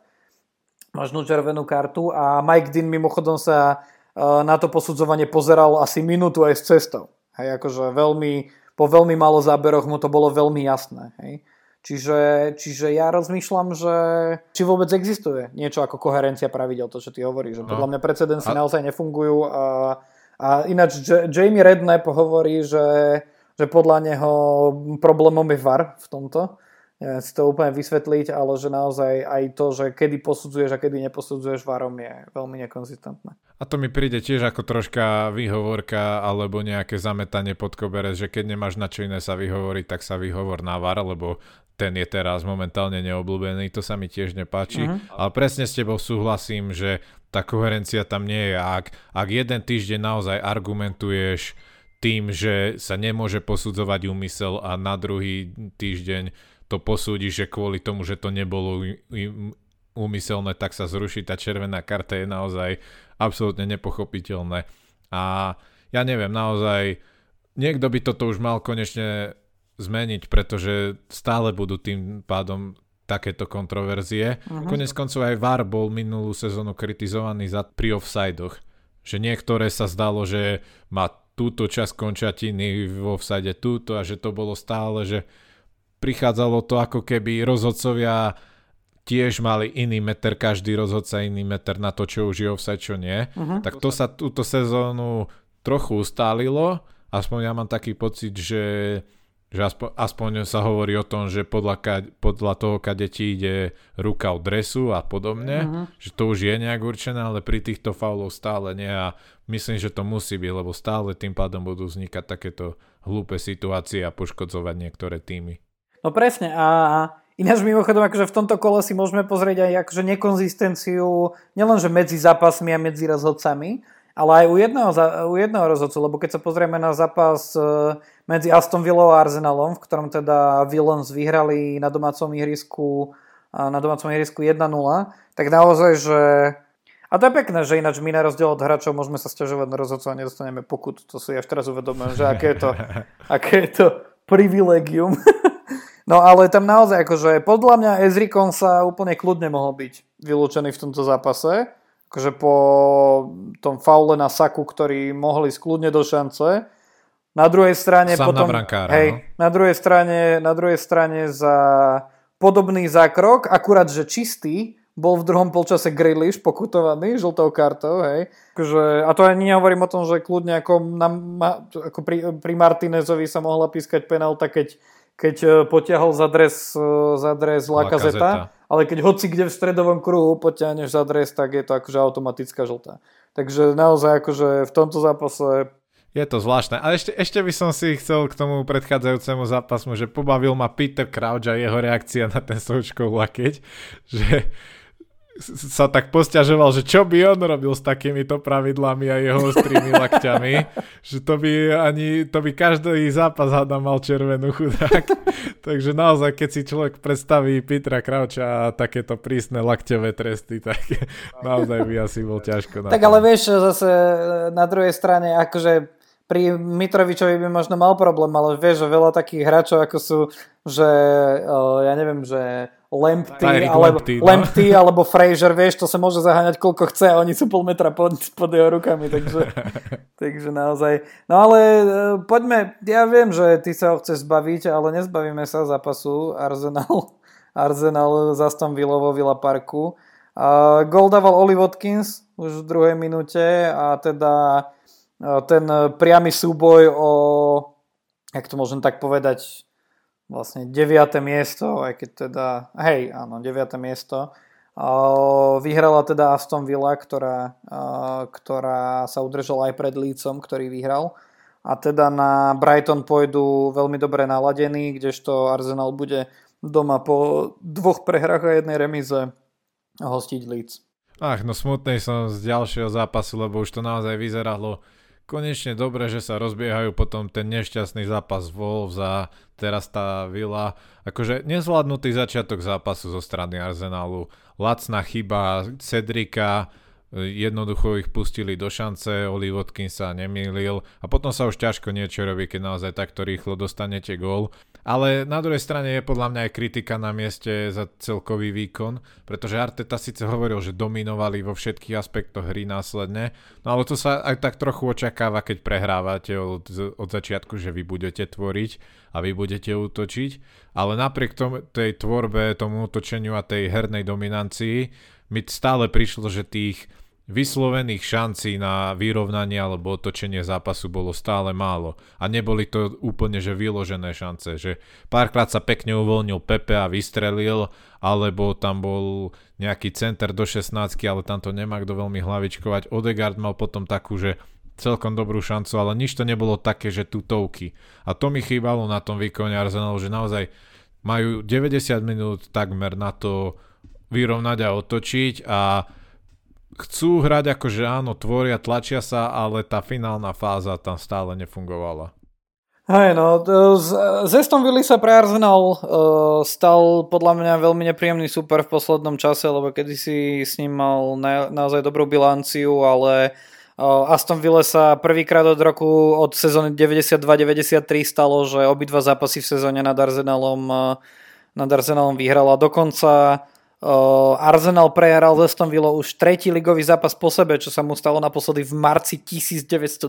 možno červenú kartu a Mike Dean mimochodom sa e, na to posudzovanie pozeral asi minútu aj s cestou. Hej, akože veľmi, po veľmi malo záberoch mu to bolo veľmi jasné. Hej. Čiže, čiže ja rozmýšľam, že či vôbec existuje niečo ako koherencia pravidel, to, čo ty hovoríš. Že podľa no. mňa precedensy a... naozaj nefungujú a, a ináč Jamie Redknapp hovorí, že že podľa neho problémom je VAR v tomto. Neviem si to úplne vysvetliť, ale že naozaj aj to, že kedy posudzuješ a kedy neposudzuješ VARom je veľmi nekonzistentné. A to mi príde tiež ako troška výhovorka alebo nejaké zametanie pod koberec, že keď nemáš na čo iné sa vyhovoriť, tak sa vyhovor na VAR, lebo ten je teraz momentálne neobľúbený, to sa mi tiež nepáči. Uh-huh. Ale presne s tebou súhlasím, že tá koherencia tam nie je. Ak, ak jeden týždeň naozaj argumentuješ tým, že sa nemôže posudzovať úmysel a na druhý týždeň to posúdi, že kvôli tomu, že to nebolo úmyselné, tak sa zruší tá červená karta je naozaj absolútne nepochopiteľné. A ja neviem, naozaj niekto by toto už mal konečne zmeniť, pretože stále budú tým pádom takéto kontroverzie. Uh-huh. Konec koncov aj VAR bol minulú sezónu kritizovaný za pri offsidoch, že niektoré sa zdalo, že má túto časť končatiny vo vsade túto a že to bolo stále, že prichádzalo to ako keby rozhodcovia tiež mali iný meter, každý rozhodca iný meter na to, čo už je offside, čo nie. Uh-huh. Tak to sa túto sezónu trochu ustálilo, aspoň ja mám taký pocit, že že aspoň, aspoň sa hovorí o tom, že podľa, ka, podľa toho, kade ti ide ruka od dresu a podobne, uh-huh. že to už je nejak určené, ale pri týchto faulov stále nie a myslím, že to musí byť, lebo stále tým pádom budú vznikať takéto hlúpe situácie a poškodzovať niektoré týmy. No presne a ináč mimochodom akože v tomto kole si môžeme pozrieť aj akože nekonzistenciu nielenže medzi zápasmi a medzi rozhodcami, ale aj u jedného, u jedného rozhodcu, lebo keď sa pozrieme na zápas e, medzi Aston Villou a Arsenalom, v ktorom teda Villains vyhrali na domácom ihrisku, na domácom ihrisku 1-0, tak naozaj, že a to je pekné, že ináč my na rozdiel od hráčov môžeme sa stiažovať na rozhodcov a nedostaneme pokut. To si až teraz uvedomujem, že aké je to, [laughs] aké je to privilegium. [laughs] no ale tam naozaj akože podľa mňa Ezrikon sa úplne kľudne mohol byť vylúčený v tomto zápase akože po tom faule na Saku, ktorý mohli skľudne do šance. Na druhej strane Sám potom, na brankára, hej, no? na druhej strane, na druhej strane za podobný zákrok, akurát, že čistý, bol v druhom polčase Grealish pokutovaný žltou kartou, hej. Akože, a to ani nehovorím o tom, že kľudne ako, na, ako pri, pri Martinezovi sa mohla pískať penálta, keď keď e, potiahol za dres, e, za dres Lakazeta, ale keď hoci kde v stredovom kruhu potiahneš za dres, tak je to akože automatická žltá. Takže naozaj akože v tomto zápase je to zvláštne. A ešte, ešte by som si chcel k tomu predchádzajúcemu zápasu, že pobavil ma Peter Crouch a jeho reakcia na ten součkov lakeť, [laughs] že sa tak posťažoval, že čo by on robil s takýmito pravidlami a jeho ostrými [laughs] lakťami, že to by ani, to by každý zápas hada mal červenú chudák. [laughs] Takže naozaj, keď si človek predstaví Petra Krauča a takéto prísne lakťové tresty, tak [laughs] naozaj by asi bol ťažko. Tak ale vieš, zase na druhej strane, akože pri Mitrovičovi by možno mal problém, ale vieš, že veľa takých hráčov, ako sú, že ja neviem, že Lampty, alebo, Lampty, no. Alebo Fraser, vieš, to sa môže zaháňať koľko chce a oni sú pol metra pod, pod jeho rukami, takže, [laughs] takže naozaj. No ale e, poďme, ja viem, že ty sa ho chceš zbaviť, ale nezbavíme sa zápasu Arsenal, [laughs] Arsenal za Aston Villovo Villa Parku. Uh, gol dával Oli Watkins už v druhej minúte a teda uh, ten priamy súboj o, jak to môžem tak povedať, vlastne 9. miesto, aj keď teda, hej, áno, 9. miesto. Vyhrala teda Aston Villa, ktorá, ktorá sa udržala aj pred Lícom, ktorý vyhral. A teda na Brighton pôjdu veľmi dobre naladení, kdežto Arsenal bude doma po dvoch prehrách a jednej remize hostiť Leeds. Ach, no smutnej som z ďalšieho zápasu, lebo už to naozaj vyzeralo konečne dobre, že sa rozbiehajú potom ten nešťastný zápas Wolves a teraz tá Vila. Akože nezvládnutý začiatok zápasu zo strany Arsenalu. Lacná chyba Cedrika, jednoducho ich pustili do šance, Oli Watkins sa nemýlil a potom sa už ťažko niečo robí, keď naozaj takto rýchlo dostanete gól. Ale na druhej strane je podľa mňa aj kritika na mieste za celkový výkon, pretože Arteta síce hovoril, že dominovali vo všetkých aspektoch hry následne, no ale to sa aj tak trochu očakáva, keď prehrávate od, od začiatku, že vy budete tvoriť a vy budete útočiť, ale napriek tomu, tej tvorbe, tomu útočeniu a tej hernej dominancii mi stále prišlo, že tých vyslovených šancí na vyrovnanie alebo otočenie zápasu bolo stále málo. A neboli to úplne že vyložené šance, že párkrát sa pekne uvoľnil Pepe a vystrelil, alebo tam bol nejaký center do 16, ale tam to nemá kto veľmi hlavičkovať. Odegaard mal potom takú, že celkom dobrú šancu, ale nič to nebolo také, že tutovky. A to mi chýbalo na tom výkone Arsenalu, že naozaj majú 90 minút takmer na to vyrovnať a otočiť a chcú hrať ako že áno, tvoria, tlačia sa, ale tá finálna fáza tam stále nefungovala. Hej, no, z, Aston Villa sa pre Arsenal uh, stal podľa mňa veľmi nepríjemný super v poslednom čase, lebo kedy si s ním mal na, naozaj dobrú bilanciu, ale uh, Aston Villa sa prvýkrát od roku, od sezóny 92-93 stalo, že obidva zápasy v sezóne nad Arsenalom, uh, nad Arsenalom vyhrala. Dokonca Arsenal prehral z Aston už tretí ligový zápas po sebe, čo sa mu stalo naposledy v marci 1922.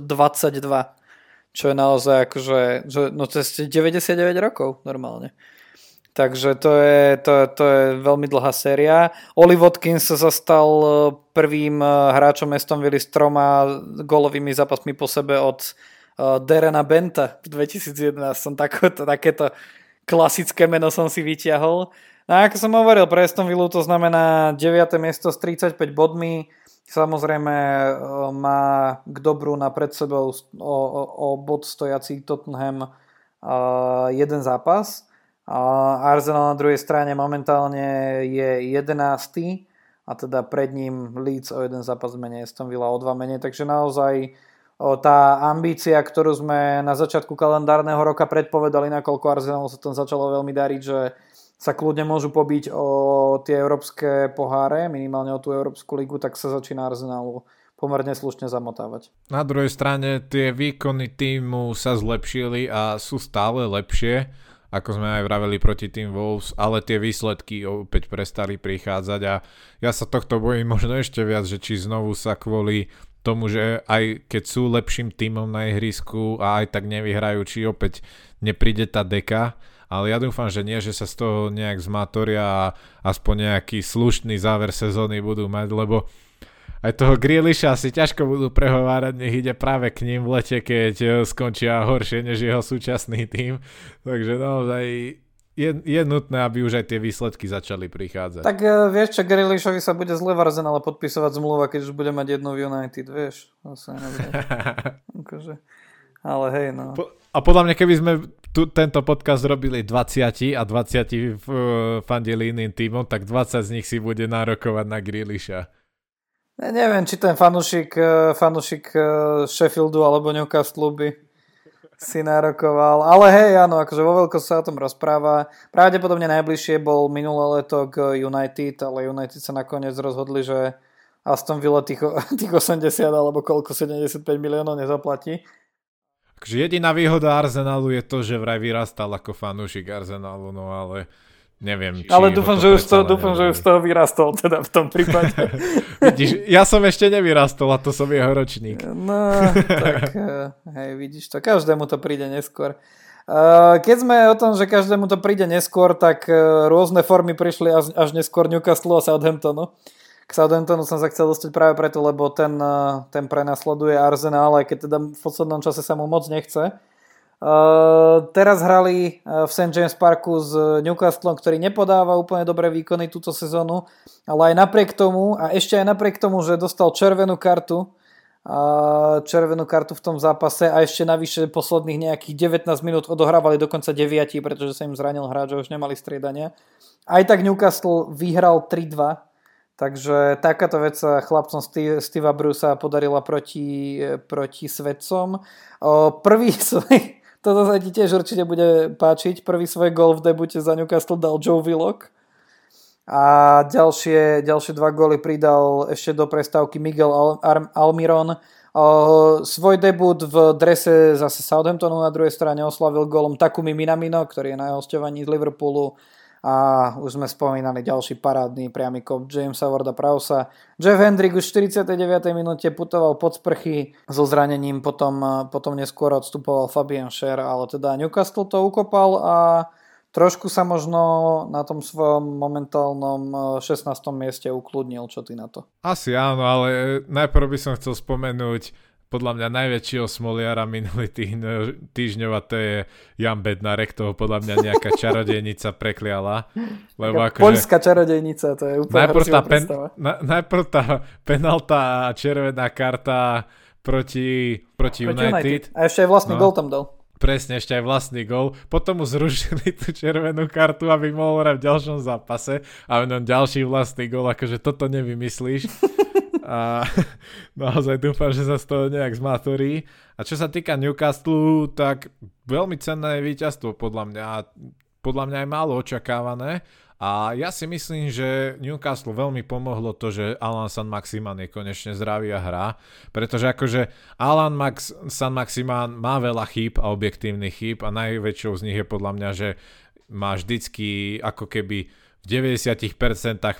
Čo je naozaj akože, že, no to je 99 rokov normálne. Takže to je, to, to je veľmi dlhá séria. Oli Watkins sa stal uh, prvým uh, hráčom Aston Villa s troma golovými zápasmi po sebe od Derena Benta v 2011. Som takéto, takéto klasické meno som si vyťahol. No ako som hovoril, pre Aston Villa to znamená 9. miesto s 35 bodmi. Samozrejme e, má k dobru na pred sebou o, o, o bod stojací Tottenham uh, jeden zápas. Uh, Arsenal na druhej strane momentálne je 11. a teda pred ním Leeds o jeden zápas menej, Aston Villa o dva menej, takže naozaj tá ambícia, ktorú sme na začiatku kalendárneho roka predpovedali, nakoľko Arsenal sa tam začalo veľmi dariť, že sa kľudne môžu pobiť o tie európske poháre, minimálne o tú Európsku ligu, tak sa začína Arsenalu pomerne slušne zamotávať. Na druhej strane tie výkony týmu sa zlepšili a sú stále lepšie, ako sme aj vraveli proti tým Wolves, ale tie výsledky opäť prestali prichádzať a ja sa tohto bojím možno ešte viac, že či znovu sa kvôli tomu, že aj keď sú lepším týmom na ihrisku a aj tak nevyhrajú, či opäť nepríde tá deka, ale ja dúfam, že nie, že sa z toho nejak zmatoria a aspoň nejaký slušný záver sezóny budú mať, lebo aj toho Grieliša si ťažko budú prehovárať, nech ide práve k ním v lete, keď eh, skončia horšie než jeho súčasný tým. [laughs] Takže naozaj je, je nutné, aby už aj tie výsledky začali prichádzať. Tak uh, vieš čo, Grealishovi sa bude zle Varzen, ale podpisovať zmluva, keď už bude mať jednu v United, vieš. [laughs] akože, ale hej, no. Po, a podľa mňa, keby sme tu, tento podcast robili 20 a 20 v, fandili iným týmom, tak 20 z nich si bude nárokovať na Grealisha. Ja neviem, či ten fanušik, e, fanušik e, Sheffieldu alebo Newcastle by si nárokoval. Ale hej, áno, akože vo veľkom sa o tom rozpráva. Pravdepodobne najbližšie bol minulé leto k United, ale United sa nakoniec rozhodli, že Aston Villa tých, [laughs] tých 80 alebo koľko 75 miliónov nezaplatí. Takže jediná výhoda Arsenalu je to, že vraj vyrastal ako fanúšik Arsenalu, no ale neviem. Či ale dúfam, že, už toho, dúfam že už z toho vyrastol teda v tom prípade. [laughs] vidíš, ja som ešte nevyrastol a to som jeho ročník. No, [laughs] tak eh, hej, vidíš to, každému to príde neskôr. Eh, keď sme o tom, že každému to príde neskôr, tak eh, rôzne formy prišli až neskôr Newcastle a Southamptonu. K Southamptonu som sa chcel dostať práve preto, lebo ten, eh, ten prenasleduje Arsenal, aj keď teda v poslednom čase sa mu moc nechce. Uh, teraz hrali eh, v St. James Parku s Newcastlom, ktorý nepodáva úplne dobré výkony túto sezónu, ale aj napriek tomu, a ešte aj napriek tomu, že dostal červenú kartu, uh, červenú kartu v tom zápase a ešte navyše posledných nejakých 19 minút odohrávali dokonca 9, pretože sa im zranil hráč, že už nemali striedania. Aj tak Newcastle vyhral 3-2 Takže takáto vec sa chlapcom Steva Brusa podarila proti, proti svedcom. Prvý [laughs] svoj, toto sa ti tiež určite bude páčiť, prvý svoj gol v debute za Newcastle dal Joe Willock a ďalšie, ďalšie dva góly pridal ešte do prestávky Miguel Al- Almiron. svoj debut v drese zase Southamptonu na druhej strane oslavil gólom Takumi Minamino, ktorý je na hostovaní z Liverpoolu a už sme spomínali ďalší parádny priamy kop Jamesa Warda Prausa. Jeff Hendrick už v 49. minúte putoval pod sprchy so zranením, potom, potom neskôr odstupoval Fabian Scher, ale teda Newcastle to ukopal a trošku sa možno na tom svojom momentálnom 16. Eh, mieste ukludnil. Čo ty na to? Asi áno, ale najprv by som chcel spomenúť podľa mňa najväčšieho smoliara minulý týždňov, a to je Jan Bednarek, toho podľa mňa nejaká [laughs] čarodejnica prekliala. Lebo ako Poľská čarodejnica, to je úplne najprv tá, pen, na, najprv tá penalta a červená karta proti, proti, proti United. United. A ešte aj vlastný no. gol tam dal. Presne, ešte aj vlastný gol. Potom mu zrušili tú červenú kartu, aby mohol hrať v ďalšom zápase. A on ďalší vlastný gol, akože toto nevymyslíš. [laughs] A [laughs] naozaj dúfam, že sa z toho nejak zmatorí. A čo sa týka Newcastle, tak veľmi cenné víťazstvo podľa mňa. Podľa mňa aj málo očakávané. A ja si myslím, že Newcastle veľmi pomohlo to, že Alan San Maximan je konečne zdravý a hrá, pretože akože Alan Max, San Maximan má veľa chýb a objektívnych chýb a najväčšou z nich je podľa mňa, že má vždycky ako keby 90%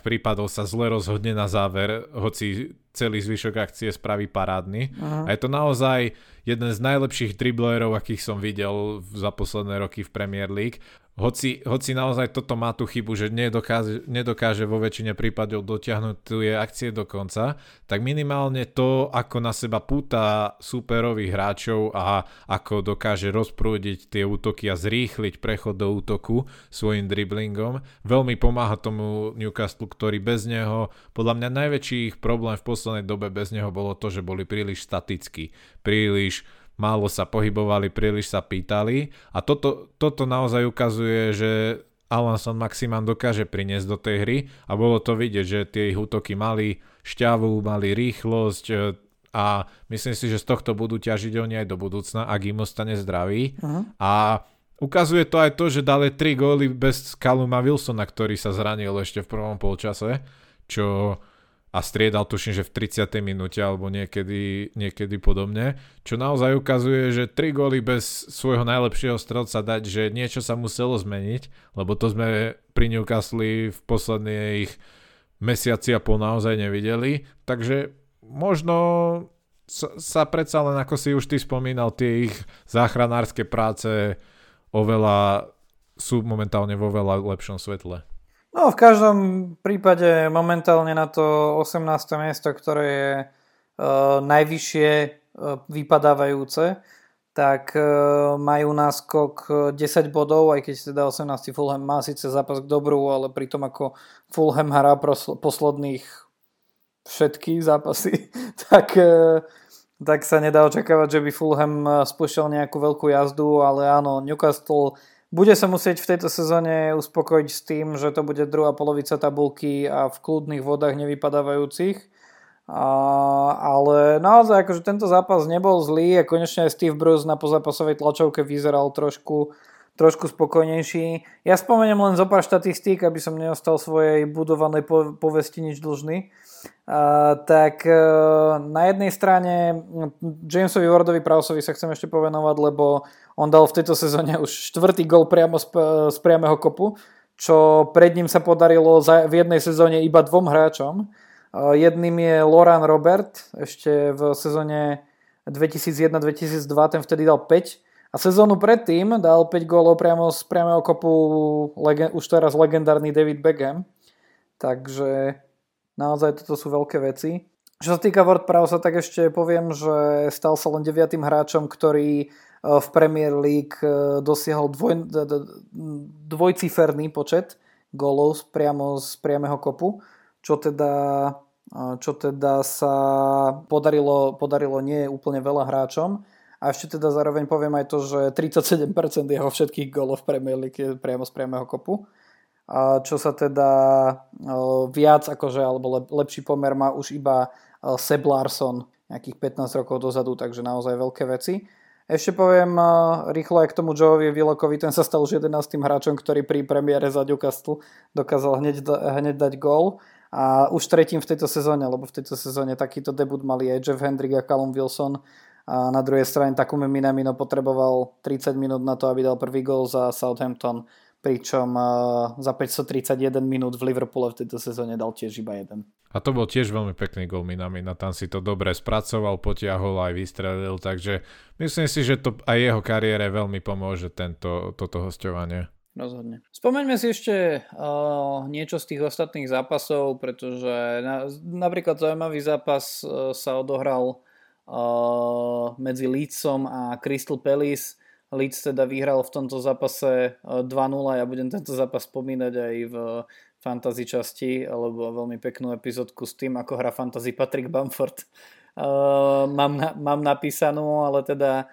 prípadov sa zle rozhodne na záver, hoci celý zvyšok akcie spraví parádny. Aha. A je to naozaj jeden z najlepších driblerov, akých som videl za posledné roky v Premier League hoci, hoci naozaj toto má tú chybu, že nedokáže, nedokáže vo väčšine prípadov dotiahnuť tie akcie do konca, tak minimálne to, ako na seba púta súperových hráčov a ako dokáže rozprúdiť tie útoky a zrýchliť prechod do útoku svojim driblingom, veľmi pomáha tomu Newcastle, ktorý bez neho, podľa mňa najväčší ich problém v poslednej dobe bez neho bolo to, že boli príliš statickí, príliš málo sa pohybovali, príliš sa pýtali a toto, toto naozaj ukazuje, že Alan San Maximan dokáže priniesť do tej hry a bolo to vidieť, že tie ich útoky mali šťavu, mali rýchlosť e, a myslím si, že z tohto budú ťažiť oni aj do budúcna, ak im ostane zdravý. Uh-huh. A ukazuje to aj to, že dali 3 góly bez Kaluma Wilsona, ktorý sa zranil ešte v prvom polčase, čo a striedal tuším, že v 30. minúte alebo niekedy, niekedy podobne, čo naozaj ukazuje, že 3 góly bez svojho najlepšieho strelca dať, že niečo sa muselo zmeniť, lebo to sme pri Newcastle v posledných mesiaci a pol naozaj nevideli, takže možno sa, sa predsa len, ako si už ty spomínal, tie ich záchranárske práce oveľa sú momentálne vo veľa lepšom svetle. No v každom prípade momentálne na to 18. miesto, ktoré je uh, najvyššie uh, vypadávajúce, tak uh, majú náskok 10 bodov, aj keď teda 18. Fulham má síce zápas k dobru, ale pritom ako Fulham hrá posledných všetky zápasy, [laughs] tak, uh, tak sa nedá očakávať, že by Fulham spúšťal nejakú veľkú jazdu, ale áno, Newcastle bude sa musieť v tejto sezóne uspokojiť s tým, že to bude druhá polovica tabulky a v kľudných vodách nevypadávajúcich. A, ale naozaj akože tento zápas nebol zlý a konečne aj Steve Bruce na pozápasovej tlačovke vyzeral trošku, trošku spokojnejší. Ja spomeniem len zo pár štatistík, aby som neostal svojej budovanej povesti nič dlžný. Uh, tak uh, na jednej strane Jamesovi Wardovi Prausovi sa chcem ešte povenovať, lebo on dal v tejto sezóne už štvrtý gol priamo z, priamého kopu, čo pred ním sa podarilo v jednej sezóne iba dvom hráčom. Jedným je Loran Robert, ešte v sezóne 2001-2002, ten vtedy dal 5. A sezónu predtým dal 5 gólov priamo z priamého kopu už teraz legendárny David Beckham. Takže naozaj toto sú veľké veci. Čo sa týka Word Prowse, tak ešte poviem, že stal sa len deviatým hráčom, ktorý v Premier League eh, dosiahol dvoj, dvojciferný počet gólov priamo z priamého kopu, čo teda, eh, čo teda sa podarilo, podarilo nie úplne veľa hráčom. A ešte teda zároveň poviem aj to, že 37% jeho všetkých gólov v Premier League je priamo z priamého kopu. čo sa teda viac akože, alebo lepší pomer má už iba Seb Larson nejakých 15 rokov dozadu, takže naozaj veľké veci. Ešte poviem rýchlo aj k tomu Joeovi Vilokovi, ten sa stal už 11. hráčom, ktorý pri premiére za Newcastle dokázal hneď, hneď dať gól. A už tretím v tejto sezóne, lebo v tejto sezóne takýto debut mali aj Jeff Hendrick a Callum Wilson. A na druhej strane Takumi Minamino potreboval 30 minút na to, aby dal prvý gol za Southampton, pričom za 531 minút v Liverpoole v tejto sezóne dal tiež iba jeden. A to bol tiež veľmi pekný gol Minamina, tam si to dobre spracoval, potiahol aj vystrelil, takže myslím si, že to aj jeho kariére veľmi pomôže tento, toto hostovanie. Rozhodne. Spomeňme si ešte uh, niečo z tých ostatných zápasov, pretože na, napríklad zaujímavý zápas uh, sa odohral uh, medzi Leedsom a Crystal Palace. Leeds teda vyhral v tomto zápase 2-0 a ja budem tento zápas spomínať aj v fantasy časti, alebo veľmi peknú epizódku s tým, ako hrá fantasy Patrick Bamford. Uh, mám, na, mám napísanú, ale teda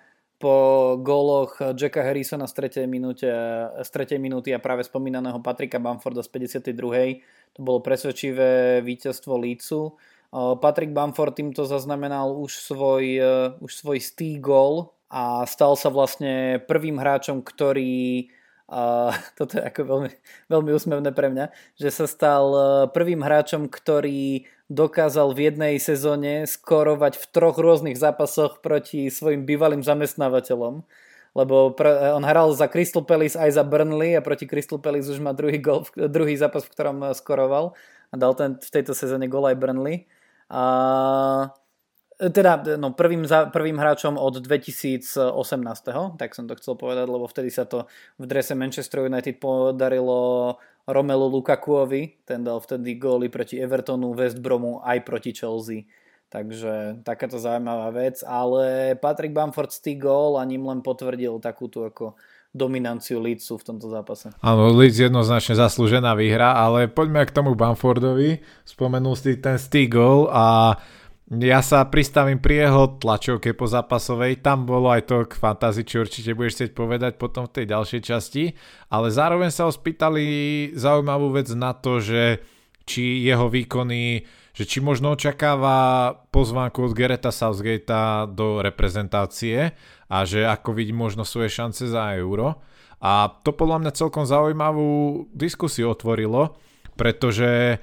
po góloch Jacka Harrisona z 3. minúte, z 3. minúty a práve spomínaného Patrika Bamforda z 52. To bolo presvedčivé víťazstvo Leedsu. Patrick Bamford týmto zaznamenal už svoj, e, už svoj stý gól a stal sa vlastne prvým hráčom, ktorý a [laughs] toto je ako veľmi, veľmi úsmevné pre mňa, že sa stal e, prvým hráčom, ktorý dokázal v jednej sezóne skorovať v troch rôznych zápasoch proti svojim bývalým zamestnávateľom lebo pr- on hral za Crystal Palace aj za Burnley a proti Crystal Palace už má druhý, gol, druhý zápas, v ktorom e, skoroval a dal ten, v tejto sezóne gol aj Burnley. A, teda no, prvým, za, prvým hráčom od 2018. Tak som to chcel povedať, lebo vtedy sa to v drese Manchester United podarilo Romelu Lukakuovi. Ten dal vtedy góly proti Evertonu, West Bromu aj proti Chelsea. Takže takáto zaujímavá vec, ale Patrick Bamford stý gól a ním len potvrdil takúto ako dominanciu Leedsu v tomto zápase. Áno, Leeds jednoznačne zaslúžená výhra, ale poďme k tomu Bamfordovi. Spomenul si ten stý gól a ja sa pristavím pri jeho tlačovke po zápasovej, tam bolo aj to k fantázii, čo určite budeš chcieť povedať potom v tej ďalšej časti, ale zároveň sa ho spýtali zaujímavú vec na to, že či jeho výkony, že či možno očakáva pozvánku od Gereta Southgatea do reprezentácie a že ako vidí možno svoje šance za euro. A to podľa mňa celkom zaujímavú diskusiu otvorilo, pretože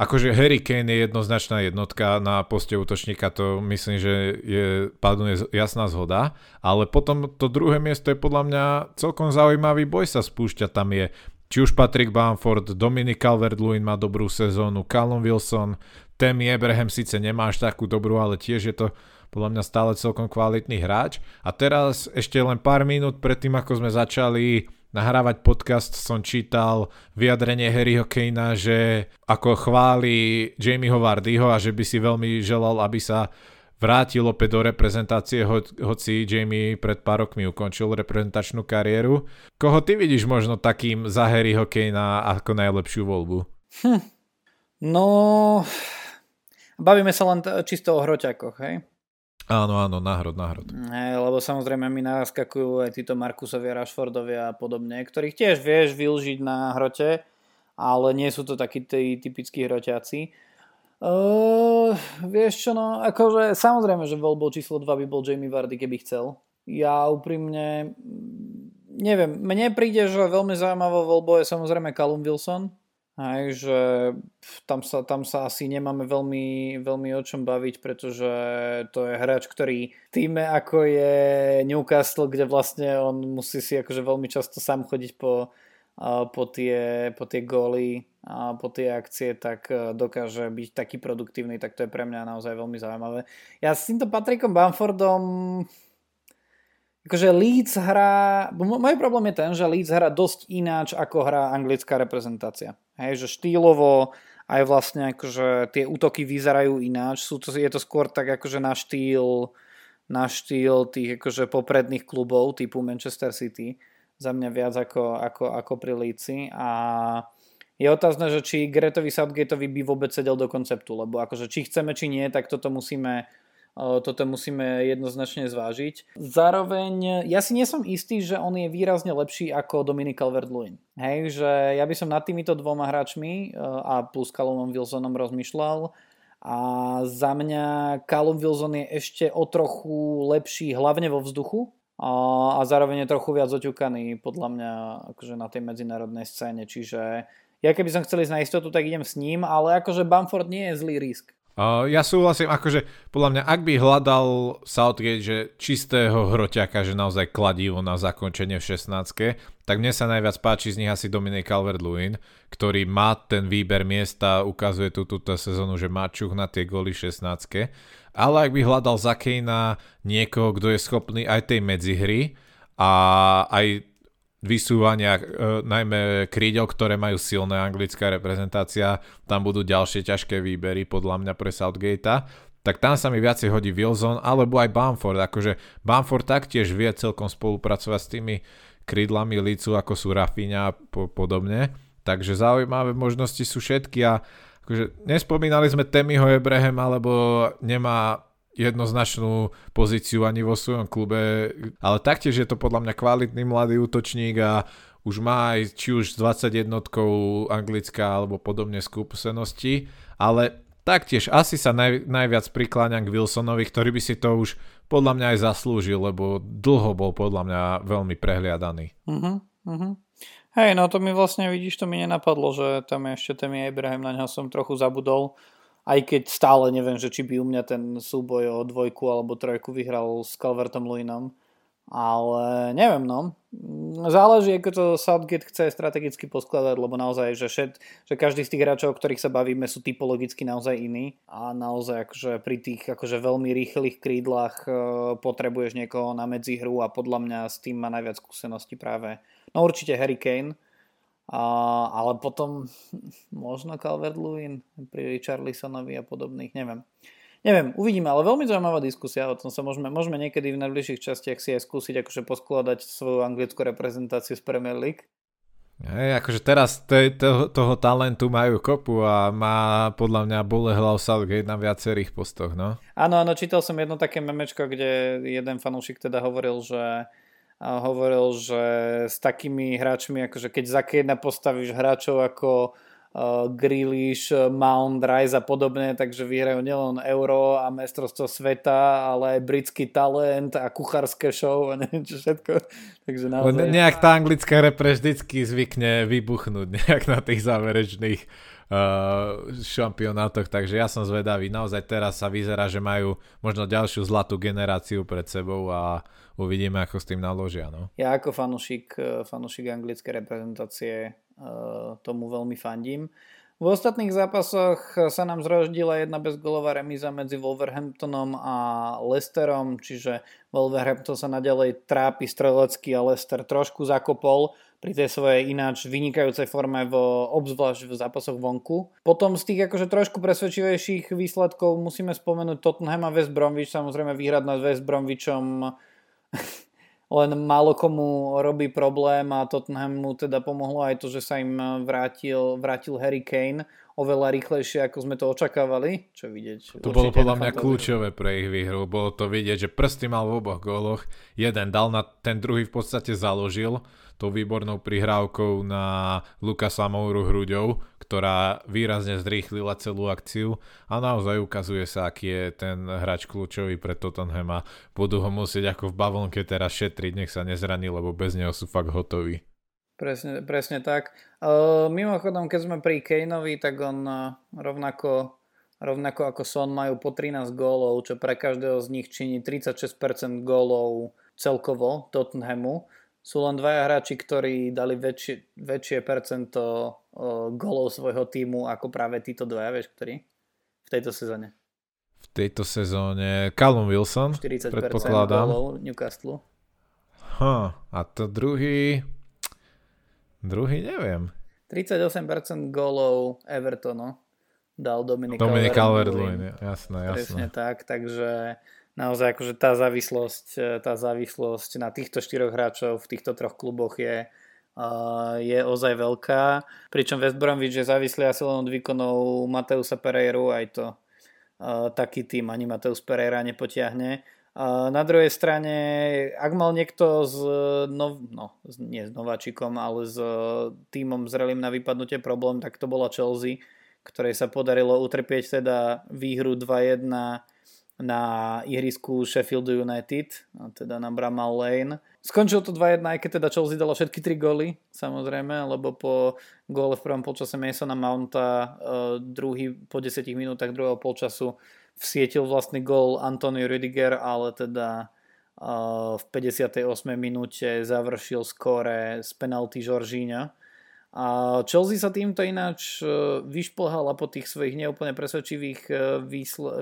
Akože Harry Kane je jednoznačná jednotka na poste útočníka, to myslím, že je padne jasná zhoda, ale potom to druhé miesto je podľa mňa celkom zaujímavý boj sa spúšťa, tam je či už Patrick Bamford, Dominic Calvert-Lewin má dobrú sezónu, Callum Wilson, Tammy Abraham síce nemá až takú dobrú, ale tiež je to podľa mňa stále celkom kvalitný hráč. A teraz ešte len pár minút predtým, ako sme začali nahrávať podcast som čítal vyjadrenie Harryho Kanea, že ako chváli Jamieho Vardyho a že by si veľmi želal, aby sa vrátil opäť do reprezentácie, ho, hoci Jamie pred pár rokmi ukončil reprezentačnú kariéru. Koho ty vidíš možno takým za Harryho Kanea ako najlepšiu voľbu? Hm. No, bavíme sa len t- čisto o hroťakoch, hej? Áno, áno, náhrod, náhrod. Lebo samozrejme mi naskakujú aj títo Markusovia, Rashfordovia a podobne, ktorých tiež vieš využiť na hrote, ale nie sú to takí tí typickí hroťaci. Uh, vieš čo, no, akože samozrejme, že voľbou číslo 2 by bol Jamie Vardy, keby chcel. Ja úprimne, neviem, mne príde, že veľmi zaujímavou voľbou je samozrejme Callum Wilson, Hej, že tam sa, tam sa asi nemáme veľmi, veľmi o čom baviť, pretože to je hráč, ktorý týme ako je Newcastle, kde vlastne on musí si akože veľmi často sám chodiť po, po, tie, po tie góly a po tie akcie, tak e, dokáže byť taký produktívny, tak to je pre mňa naozaj veľmi zaujímavé. Ja s týmto Patrickom Bamfordom akože Leeds hrá, môj problém je ten, že Leeds hrá dosť ináč, ako hrá anglická reprezentácia. Hej, že štýlovo aj vlastne akože tie útoky vyzerajú ináč. Sú to, je to skôr tak akože na štýl na štýl tých akože popredných klubov typu Manchester City. Za mňa viac ako, ako, ako pri Líci. A je otázne, že či Gretovi Southgateovi by vôbec sedel do konceptu, lebo akože či chceme, či nie, tak toto musíme toto musíme jednoznačne zvážiť. Zároveň, ja si nie som istý, že on je výrazne lepší ako Dominic Calvert-Lewin. Hej, že ja by som nad týmito dvoma hráčmi a plus Callumom Wilsonom rozmýšľal a za mňa Callum Wilson je ešte o trochu lepší hlavne vo vzduchu, a zároveň je trochu viac oťukaný podľa mňa akože na tej medzinárodnej scéne, čiže ja keby som chcel ísť na istotu, tak idem s ním, ale akože Bamford nie je zlý risk. Ja súhlasím, akože podľa mňa, ak by hľadal Southgate, že čistého hroťaka, že naozaj kladivo na zakončenie v 16 tak mne sa najviac páči z nich asi Dominic Calvert-Lewin, ktorý má ten výber miesta, ukazuje tu túto sezónu, že má čuch na tie goly 16 ale ak by hľadal za Kejna niekoho, kto je schopný aj tej medzihry a aj vysúvania, e, najmä krídel, ktoré majú silné anglická reprezentácia, tam budú ďalšie ťažké výbery podľa mňa pre Southgate, tak tam sa mi viacej hodí Wilson alebo aj Bamford, akože Bamford taktiež vie celkom spolupracovať s tými krídlami lícu, ako sú Rafinha a po- podobne, takže zaujímavé možnosti sú všetky a akože nespomínali sme Temiho Ebrehem, alebo nemá jednoznačnú pozíciu ani vo svojom klube, ale taktiež je to podľa mňa kvalitný mladý útočník a už má aj či už s 21 anglická alebo podobne skúsenosti, ale taktiež asi sa naj, najviac prikláňam k Wilsonovi, ktorý by si to už podľa mňa aj zaslúžil, lebo dlho bol podľa mňa veľmi prehliadaný. Uh-huh, uh-huh. Hej, no to mi vlastne, vidíš, to mi nenapadlo, že tam je ešte ten Abraham, na neho som trochu zabudol. Aj keď stále neviem, že či by u mňa ten súboj o dvojku alebo trojku vyhral s Calvertom Luinom. Ale neviem, no. Záleží, ako to Southgate chce strategicky poskladať, lebo naozaj, že, šet, že každý z tých hráčov, o ktorých sa bavíme, sú typologicky naozaj iní. A naozaj, akože pri tých akože veľmi rýchlych krídlach e, potrebuješ niekoho na medzihru a podľa mňa s tým má najviac skúseností práve No určite Harry Kane, ale potom možno Calvert-Lewin pri Richarlisonovi a podobných, neviem. Neviem, uvidíme, ale veľmi zaujímavá diskusia, o tom sa môžeme, môžeme niekedy v najbližších častiach si aj skúsiť akože poskladať svoju anglickú reprezentáciu z Premier League. Hej, akože teraz te, to, toho talentu majú kopu a má podľa mňa Bolehlav Southgate na viacerých postoch, no. Áno, áno, čítal som jedno také memečko, kde jeden fanúšik teda hovoril, že hovoril, že s takými hráčmi, akože keď za jedna postavíš hráčov ako uh, Grealish, Mount, Rice a podobne, takže vyhrajú nielen Euro a mestrovstvo sveta, ale aj britský talent a kuchárske show a [laughs] neviem čo všetko. Takže naozaj... Ne, nejak tá anglická repre vždycky zvykne vybuchnúť [laughs] nejak na tých záverečných šampionátoch, takže ja som zvedavý. Naozaj teraz sa vyzerá, že majú možno ďalšiu zlatú generáciu pred sebou a uvidíme, ako s tým naložia. No. Ja ako fanušik, eh, fanušik anglické reprezentácie eh, tomu veľmi fandím. V ostatných zápasoch sa nám zrodila jedna bezgolová remíza medzi Wolverhamptonom a Leicesterom, čiže Wolverhampton sa nadalej trápi strelecky a Leicester trošku zakopol pri tej svojej ináč vynikajúcej forme, v, obzvlášť v zápasoch vonku. Potom z tých akože trošku presvedčivejších výsledkov musíme spomenúť Tottenham a West Bromwich, samozrejme výhrad nad West Bromwichom [laughs] len málo komu robí problém a Tottenhamu teda pomohlo aj to, že sa im vrátil, vrátil Harry Kane oveľa rýchlejšie, ako sme to očakávali. Čo vidieť? To bolo podľa mňa kľúčové pre ich výhru. Bolo to vidieť, že prsty mal v oboch góloch. Jeden dal na ten druhý v podstate založil tou výbornou prihrávkou na Lukasa Mouru hruďou, ktorá výrazne zrýchlila celú akciu a naozaj ukazuje sa, aký je ten hráč kľúčový pre Tottenham a budú ho musieť ako v bavlnke teraz šetriť, nech sa nezraní, lebo bez neho sú fakt hotoví. Presne, presne tak. Uh, mimochodom, keď sme pri Kaneovi, tak on uh, rovnako, rovnako ako Son majú po 13 gólov, čo pre každého z nich činí 36% gólov celkovo Tottenhamu sú len dvaja hráči, ktorí dali väčšie, väčšie percento uh, golov svojho týmu ako práve títo dvaja, vieš, ktorí v tejto sezóne. V tejto sezóne Callum Wilson, 40% predpokladám. golov Newcastle. Ha, a to druhý, druhý neviem. 38% golov Evertonu dal Dominik Dominik Calvert-Lewin, jasné, jasné. Presne tak, takže naozaj akože tá závislosť, e, tá závislosť na týchto štyroch hráčov v týchto troch kluboch je, uh, je ozaj veľká. Pričom West Bromwich je závislý asi len od výkonov Mateusa Pereiru, aj to taký tým ani Mateus Pereira nepotiahne. Na druhej strane, ak mal niekto s, nov, no, nie s nováčikom, ale s týmom zrelým na vypadnutie problém, tak to bola Chelsea, ktorej sa podarilo utrpieť teda výhru 2-1 na ihrisku Sheffield United, teda na Bramall Lane. Skončilo to 2-1, aj keď teda Chelsea dala všetky tri góly, samozrejme, lebo po góle v prvom polčase Masona Mounta uh, druhý, po 10 minútach druhého polčasu vsietil vlastný gól Antonio Rüdiger, ale teda uh, v 58. minúte završil skóre z penalty Žoržíňa. A Chelsea sa týmto ináč e, vyšplhala po tých svojich neúplne presvedčivých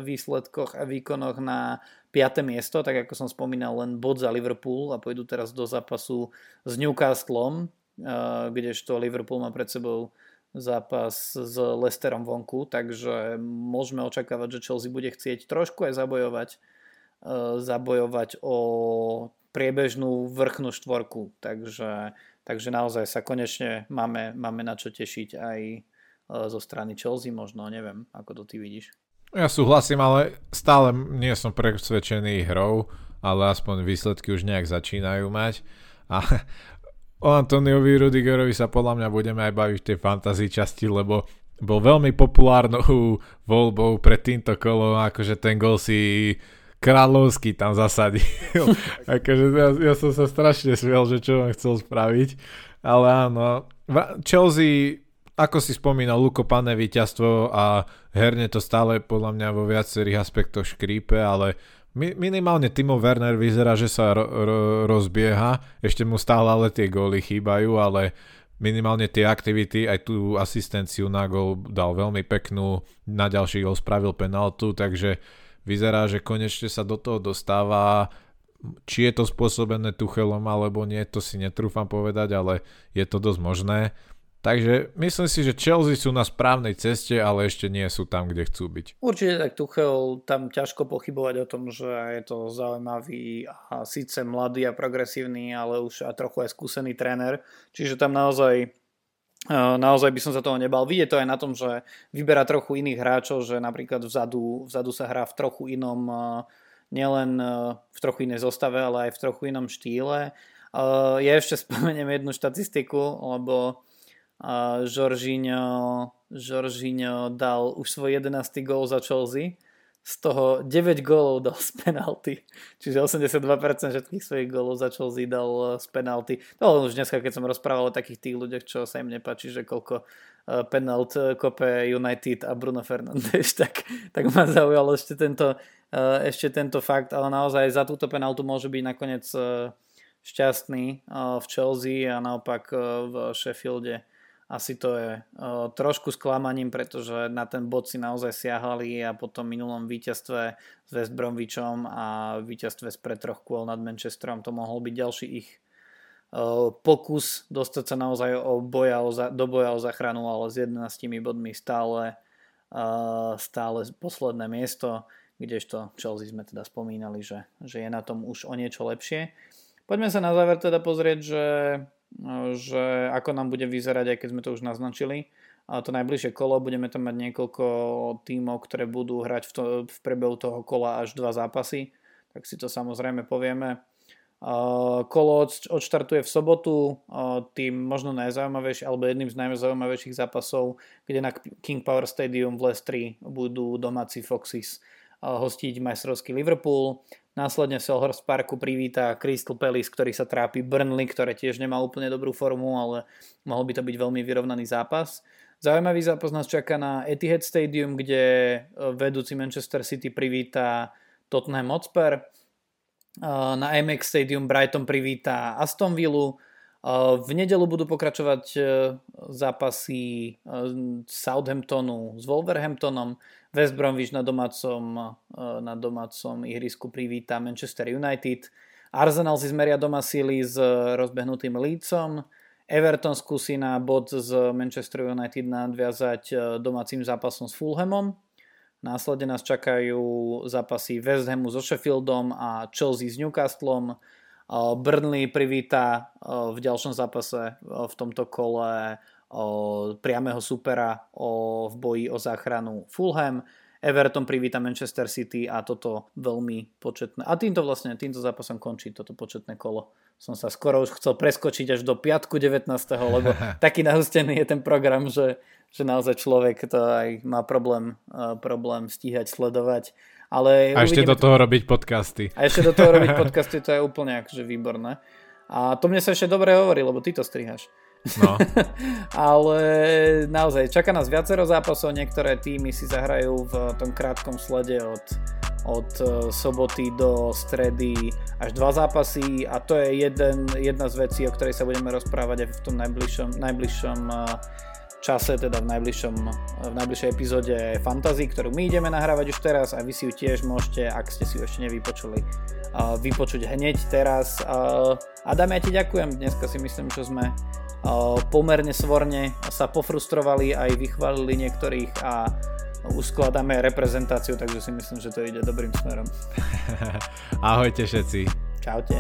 výsledkoch a výkonoch na 5. miesto, tak ako som spomínal, len bod za Liverpool a pôjdu teraz do zápasu s Newcastlom, kdežto Liverpool má pred sebou zápas s Lesterom vonku, takže môžeme očakávať, že Chelsea bude chcieť trošku aj zabojovať, zabojovať o priebežnú vrchnú štvorku, takže, takže naozaj sa konečne máme, máme na čo tešiť aj zo strany Chelsea možno, neviem, ako to ty vidíš. Ja súhlasím, ale stále nie som presvedčený hrou, ale aspoň výsledky už nejak začínajú mať. A [laughs] o Antoniovi Rudigerovi sa podľa mňa budeme aj baviť v tej fantasy časti, lebo bol veľmi populárnou [laughs] voľbou pred týmto kolom, akože ten gol si kráľovský tam zasadil. [laughs] akože ja, ja som sa strašne smiel, že čo on chcel spraviť. Ale áno, Chelsea ako si spomínal, Luko Pane víťazstvo a herne to stále podľa mňa vo viacerých aspektoch škrípe, ale minimálne Timo Werner vyzerá, že sa ro- ro- rozbieha, ešte mu stále ale tie góly chýbajú, ale minimálne tie aktivity, aj tú asistenciu na gól dal veľmi peknú, na ďalší gól spravil penaltu, takže vyzerá, že konečne sa do toho dostáva či je to spôsobené Tuchelom alebo nie, to si netrúfam povedať, ale je to dosť možné. Takže myslím si, že Chelsea sú na správnej ceste, ale ešte nie sú tam, kde chcú byť. Určite tak Tuchel tam ťažko pochybovať o tom, že je to zaujímavý a síce mladý a progresívny, ale už a trochu aj skúsený tréner. Čiže tam naozaj naozaj by som sa toho nebal. Vidie to aj na tom, že vyberá trochu iných hráčov, že napríklad vzadu, vzadu sa hrá v trochu inom, nielen v trochu inej zostave, ale aj v trochu inom štýle. Ja ešte spomeniem jednu štatistiku, lebo Jorginho, Jorginho dal už svoj 11. gól za Chelsea, z toho 9 gólov dal z penalty, čiže 82% všetkých svojich gólov za Chelsea dal z penalty. To už dneska, keď som rozprával o takých tých ľuďoch, čo sa im nepáči, že koľko e, penalt kope United a Bruno Fernandes, [laughs] tak, tak ma zaujalo ešte tento, ešte tento fakt, ale naozaj za túto penaltu môže byť nakoniec šťastný v Chelsea a naopak v Sheffielde asi to je uh, trošku sklamaním, pretože na ten bod si naozaj siahali a po tom minulom víťazstve s West Bromwichom a víťazstve spred troch kôl nad Manchesterom to mohol byť ďalší ich uh, pokus dostať sa naozaj o boja, o za, do boja o zachranu, ale s 11 bodmi stále, uh, stále posledné miesto, kdežto Chelsea sme teda spomínali, že, že je na tom už o niečo lepšie. Poďme sa na záver teda pozrieť, že že ako nám bude vyzerať, aj keď sme to už naznačili. A to najbližšie kolo, budeme tam mať niekoľko tímov, ktoré budú hrať v, to, v prebehu toho kola až dva zápasy, tak si to samozrejme povieme. Kolo odštartuje v sobotu, tým možno najzaujímavejší, alebo jedným z najzaujímavejších zápasov, kde na King Power Stadium v Lestri budú domáci Foxes hostiť majstrovský Liverpool. Následne Selhurst Parku privíta Crystal Palace, ktorý sa trápi Burnley, ktoré tiež nemá úplne dobrú formu, ale mohol by to byť veľmi vyrovnaný zápas. Zaujímavý zápas nás čaká na Etihad Stadium, kde e, vedúci Manchester City privíta Tottenham Hotspur. E, na Amex Stadium Brighton privíta Aston Villa. E, v nedelu budú pokračovať zápasy Southamptonu s Wolverhamptonom. West Bromwich na domácom, eh, na domácom ihrisku privíta Manchester United. Arsenal si zmeria doma síly s rozbehnutým Leedsom. Everton skúsi na bod z Manchester United nadviazať domácim zápasom s Fulhamom. Následne nás čakajú zápasy West Hamu so Sheffieldom a Chelsea s Newcastlom. Burnley privíta v ďalšom zápase v tomto kole priamého supera v boji o záchranu Fulham. Everton privíta Manchester City a toto veľmi početné. A týmto vlastne, týmto zápasom končí toto početné kolo. Som sa skoro už chcel preskočiť až do piatku 19. lebo [laughs] taký nahustený je ten program, že, že naozaj človek to aj má problém, uh, problém stíhať, sledovať. Ale a ešte do toho to... robiť podcasty. A ešte do toho robiť [laughs] podcasty, to je úplne akože výborné. A to mne sa ešte dobre hovorí, lebo ty to strihaš. No. [laughs] Ale naozaj, čaká nás viacero zápasov, niektoré týmy si zahrajú v tom krátkom slede od, od e, soboty do stredy až dva zápasy a to je jeden, jedna z vecí, o ktorej sa budeme rozprávať aj v tom najbližšom, najbližšom e, čase, teda v, najbližšom, v najbližšej epizóde Fantasy, ktorú my ideme nahrávať už teraz a vy si ju tiež môžete, ak ste si ju ešte nevypočuli, vypočuť hneď teraz. Adam, ja ti ďakujem, dneska si myslím, že sme pomerne svorne sa pofrustrovali aj vychválili niektorých a uskladáme reprezentáciu, takže si myslím, že to ide dobrým smerom. [laughs] Ahojte všetci. Čaute.